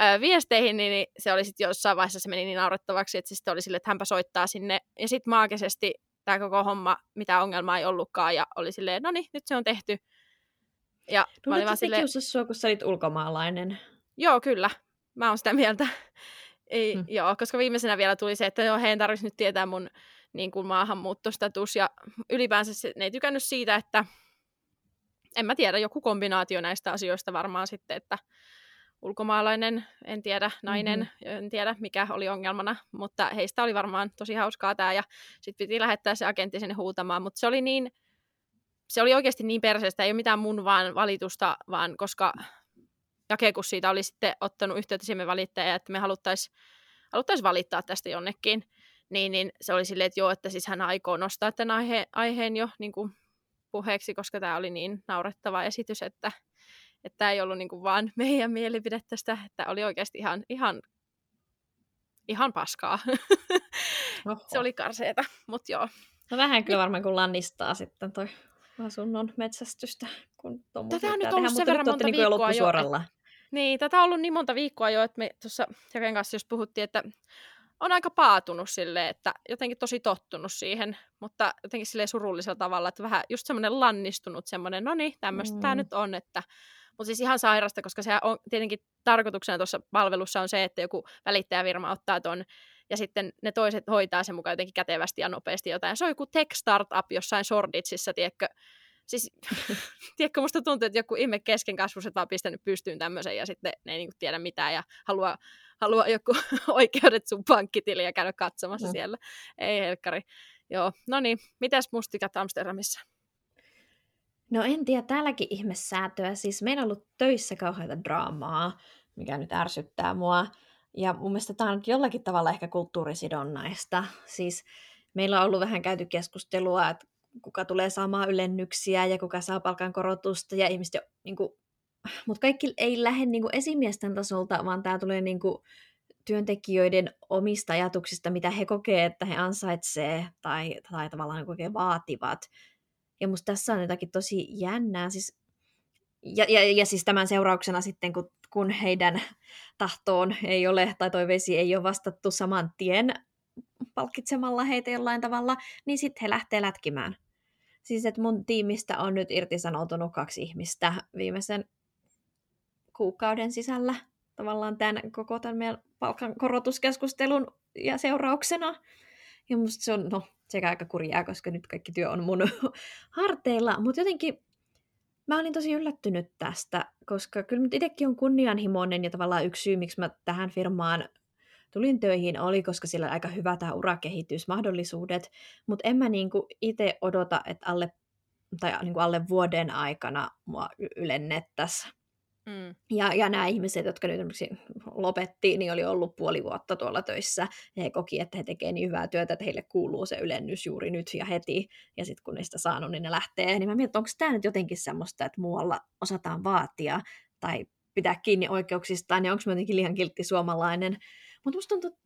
ö, viesteihin, niin, niin se oli sitten jossain vaiheessa se meni niin naurettavaksi, että se sitten oli sille, että hänpä soittaa sinne. Ja sitten maagisesti tämä koko homma, mitä ongelmaa ei ollutkaan, ja oli silleen, no niin, nyt se on tehty. Ja no, mä olin vaan silleen... sua, kun sä olit ulkomaalainen. Joo, kyllä. Mä oon sitä mieltä. Ei, hmm. Joo, koska viimeisenä vielä tuli se, että joo, heidän tarvitsisi nyt tietää mun niin kuin maahanmuuttostatus, ja ylipäänsä se, ne ei tykännyt siitä, että en mä tiedä, joku kombinaatio näistä asioista varmaan sitten, että ulkomaalainen, en tiedä, nainen, mm-hmm. en tiedä mikä oli ongelmana, mutta heistä oli varmaan tosi hauskaa tämä ja sitten piti lähettää se agentti sinne huutamaan, mutta se oli niin, se oli oikeasti niin perseestä, ei ole mitään mun vaan valitusta, vaan koska Jakekus siitä oli sitten ottanut yhteyttä siihen valittajaan, että me haluttaisiin haluttais valittaa tästä jonnekin, niin, niin se oli silleen, että joo, että siis hän aikoo nostaa tämän aihe, aiheen jo niin kuin puheeksi, koska tämä oli niin naurettava esitys, että että tämä ei ollut niin kuin vaan meidän mielipide tästä, että oli oikeasti ihan, ihan, ihan paskaa. se oli karseeta, mutta joo. No vähän kyllä varmaan kun lannistaa sitten toi asunnon metsästystä. Kun tätä on nyt ollut sen verran monta niin viikkoa jo. Et, niin, tätä on ollut niin monta viikkoa jo, että me tuossa Jaken kanssa jos puhuttiin, että on aika paatunut sille, että jotenkin tosi tottunut siihen, mutta jotenkin sille surullisella tavalla, että vähän just semmoinen lannistunut semmoinen, no niin, tämmöistä mm. tämä nyt on, että mutta siis ihan sairasta, koska se on tietenkin tarkoituksena tuossa palvelussa on se, että joku välittäjävirma ottaa ton ja sitten ne toiset hoitaa sen mukaan jotenkin kätevästi ja nopeasti jotain. Se on joku tech startup jossain Sorditsissa, tiedätkö, Siis, tiedätkö, musta tuntuu, että joku ihme keskenkasvuset vaan pistänyt pystyyn tämmöisen ja sitten ne ei niinku tiedä mitään ja haluaa, haluaa joku oikeudet sun pankkitili ja käydä katsomassa no. siellä. Ei helkkari. Joo, no niin, mitäs mustikat Amsterdamissa? No en tiedä, täälläkin ihmessäätöä. Siis meillä on ollut töissä kauheita draamaa, mikä nyt ärsyttää mua. Ja mun mielestä tämä on nyt jollakin tavalla ehkä kulttuurisidonnaista. Siis meillä on ollut vähän käyty keskustelua, että kuka tulee saamaan ylennyksiä ja kuka saa palkankorotusta ja ihmiset niin kuin, mutta kaikki ei lähde niin kuin esimiesten tasolta, vaan tämä tulee niin kuin työntekijöiden omista ajatuksista, mitä he kokee, että he ansaitsee tai, tai tavallaan kokee vaativat. Ja musta tässä on jotakin tosi jännää. Siis, ja, ja, ja siis tämän seurauksena sitten, kun, kun heidän tahtoon ei ole, tai toiveisiin ei ole vastattu saman tien palkitsemalla heitä jollain tavalla, niin sitten he lähtee lätkimään. Siis että mun tiimistä on nyt irtisanoutunut kaksi ihmistä viimeisen kuukauden sisällä tavallaan tämän koko tämän meidän palkankorotuskeskustelun ja seurauksena. Ja musta se on, no, sekä aika kurjaa, koska nyt kaikki työ on mun harteilla, mutta jotenkin mä olin tosi yllättynyt tästä, koska kyllä nyt itsekin on kunnianhimoinen ja tavallaan yksi syy, miksi mä tähän firmaan tulin töihin, oli, koska sillä on aika hyvä tämä urakehitysmahdollisuudet, mutta en mä niinku itse odota, että alle, tai niinku alle vuoden aikana mua ylennettäisiin Mm. Ja, ja nämä ihmiset, jotka nyt lopetti, niin oli ollut puoli vuotta tuolla töissä, ja he koki, että he tekevät niin hyvää työtä, että heille kuuluu se ylennys juuri nyt ja heti, ja sitten kun niistä saanut, niin ne lähtee. Niin mä mietin, onko tämä nyt jotenkin semmoista, että muualla osataan vaatia tai pitää kiinni oikeuksistaan, ja onko mä jotenkin liian kiltti suomalainen. Mutta musta tuntuu,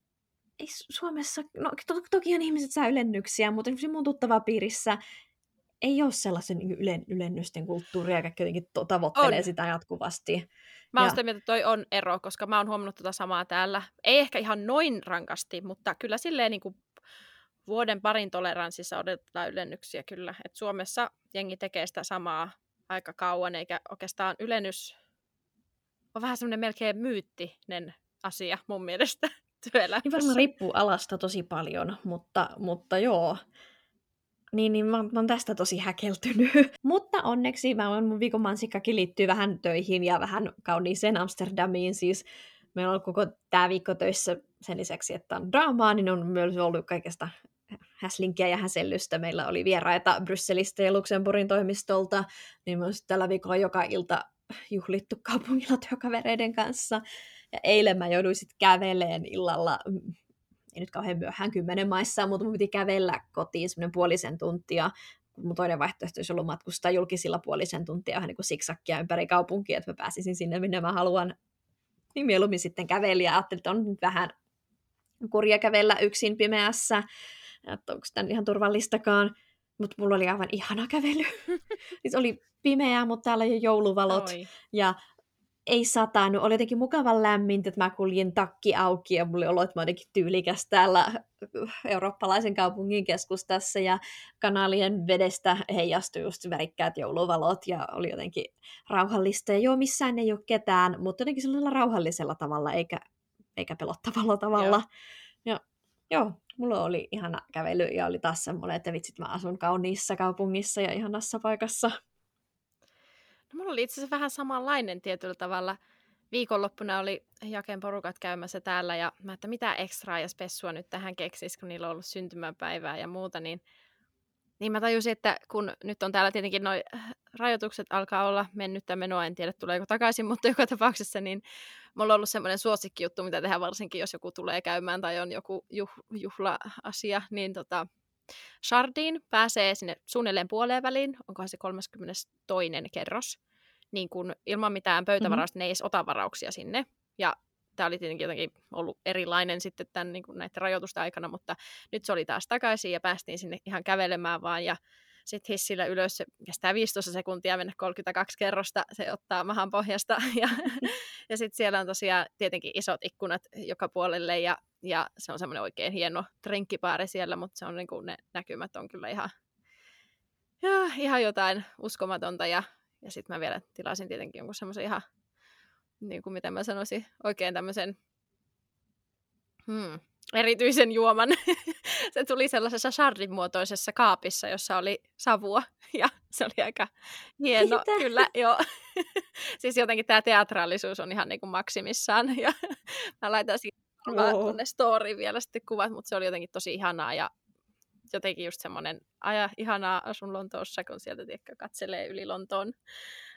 ei Suomessa, no to, tokihan ihmiset saa ylennyksiä, mutta mun tuttava piirissä ei ole sellaisen niin ylen, ylennysten kulttuuria, joka jotenkin to- tavoittelee on. sitä jatkuvasti. Mä oon sitä mieltä, että toi on ero, koska mä oon huomannut tota samaa täällä. Ei ehkä ihan noin rankasti, mutta kyllä silleen niin kuin vuoden parin toleranssissa odotetaan ylennyksiä kyllä. Et Suomessa jengi tekee sitä samaa aika kauan, eikä oikeastaan ylennys on vähän semmoinen melkein myyttinen asia mun mielestä työelämässä. Niin varmaan riippuu alasta tosi paljon, mutta, mutta joo. Niin, niin mä, mä oon tästä tosi häkeltynyt. Mutta onneksi mä oon, mun viikon mansikkakin liittyy vähän töihin ja vähän kauniiseen Amsterdamiin. Siis meillä on koko tämä viikko töissä sen lisäksi, että on draamaa, niin on myös ollut kaikesta häslinkiä ja häsellystä. Meillä oli vieraita Brysselistä ja Luxemburgin toimistolta, niin myös tällä viikolla joka ilta juhlittu kaupungilla työkavereiden kanssa. Ja eilen mä jouduin sitten käveleen illalla ei nyt kauhean myöhään kymmenen maissa, mutta mun piti kävellä kotiin semmoinen puolisen tuntia. Mun toinen vaihtoehto olisi ollut matkustaa julkisilla puolisen tuntia vähän niin kuin siksakkia ympäri kaupunkia, että mä pääsisin sinne, minne mä haluan. Niin mieluummin sitten käveli ja ajattelin, että on nyt vähän kurja kävellä yksin pimeässä, että onko tämä ihan turvallistakaan. Mutta mulla oli aivan ihana kävely. siis oli pimeää, mutta täällä jo jouluvalot. Oi. Ja ei satanut, oli jotenkin mukavan lämmintä, että mä kuljin takki auki ja mulla oli olo, että mä jotenkin tyylikäs täällä eurooppalaisen kaupungin keskustassa ja kanaalien vedestä heijastui just värikkäät jouluvalot ja oli jotenkin rauhallista. Ja joo, missään ei ole ketään, mutta jotenkin sellaisella rauhallisella tavalla eikä, eikä pelottavalla tavalla. Joo. Ja, joo, mulla oli ihana kävely ja oli taas semmoinen, että vitsit mä asun kauniissa kaupungissa ja ihanassa paikassa. No, mulla oli itse asiassa vähän samanlainen tietyllä tavalla. Viikonloppuna oli Jaken porukat käymässä täällä ja mä, että mitä ekstraa ja spessua nyt tähän keksisi, kun niillä on ollut syntymäpäivää ja muuta, niin, niin mä tajusin, että kun nyt on täällä tietenkin noin rajoitukset alkaa olla mennyttä menoa, en tiedä tuleeko takaisin, mutta joka tapauksessa niin mulla on ollut semmoinen suosikkijuttu, mitä tehdään varsinkin, jos joku tulee käymään tai on joku juh, juhla-asia, niin tota, Shardiin pääsee sinne suunnilleen puoleen väliin, onkohan se 32. kerros, niin kun ilman mitään pöytävarausta mm-hmm. ne ei edes ota varauksia sinne. Ja tämä oli tietenkin jotenkin ollut erilainen sitten tämän, niin kuin näiden rajoitusten aikana, mutta nyt se oli taas takaisin ja päästiin sinne ihan kävelemään vaan ja sitten hissillä ylös, se kestää 15 sekuntia mennä 32 kerrosta, se ottaa mahan pohjasta. Ja, ja sitten siellä on tosiaan tietenkin isot ikkunat joka puolelle ja, ja se on semmoinen oikein hieno trenkkipaari siellä, mutta se on niin kuin ne näkymät on kyllä ihan, ja, ihan jotain uskomatonta ja, ja sitten mä vielä tilasin tietenkin jonkun semmoisen ihan niin kuin mitä mä sanoisin, oikein tämmöisen hmm, erityisen juoman. se tuli sellaisessa shardin muotoisessa kaapissa, jossa oli savua ja se oli aika hieno. Mitä? Kyllä, joo. siis jotenkin tämä teatraalisuus on ihan niin kuin maksimissaan ja mä laitan siitä oh. tuonne storyin vielä sitten kuvat, mutta se oli jotenkin tosi ihanaa ja jotenkin just semmoinen aja, ihanaa asun Lontoossa, kun sieltä tiedätkö, katselee yli Lontoon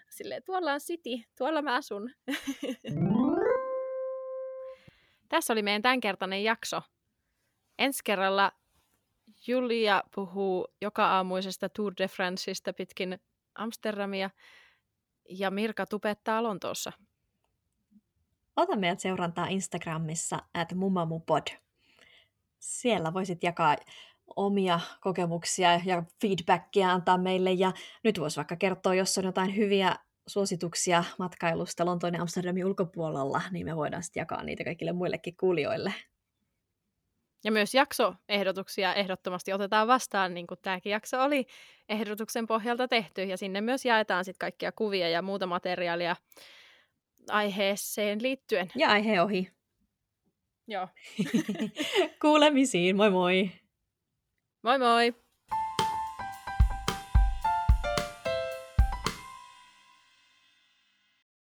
silleen, tuolla on City, tuolla mä asun. Tässä oli meidän tämänkertainen jakso. Ensi kerralla Julia puhuu joka-aamuisesta Tour de Franceista pitkin Amsterdamia ja Mirka tupettaa Lontoossa. Ota meidät seurantaa Instagramissa at mumamupod. Siellä voisit jakaa omia kokemuksia ja feedbackia antaa meille. Ja nyt voisi vaikka kertoa, jos on jotain hyviä suosituksia matkailusta Lontoon ja Amsterdamin ulkopuolella, niin me voidaan sitten jakaa niitä kaikille muillekin kuulijoille. Ja myös jaksoehdotuksia ehdottomasti otetaan vastaan, niin kuin tämäkin jakso oli ehdotuksen pohjalta tehty. Ja sinne myös jaetaan sitten kaikkia kuvia ja muuta materiaalia aiheeseen liittyen. Ja aihe ohi. Joo. Kuulemisiin, moi moi! Moi moi!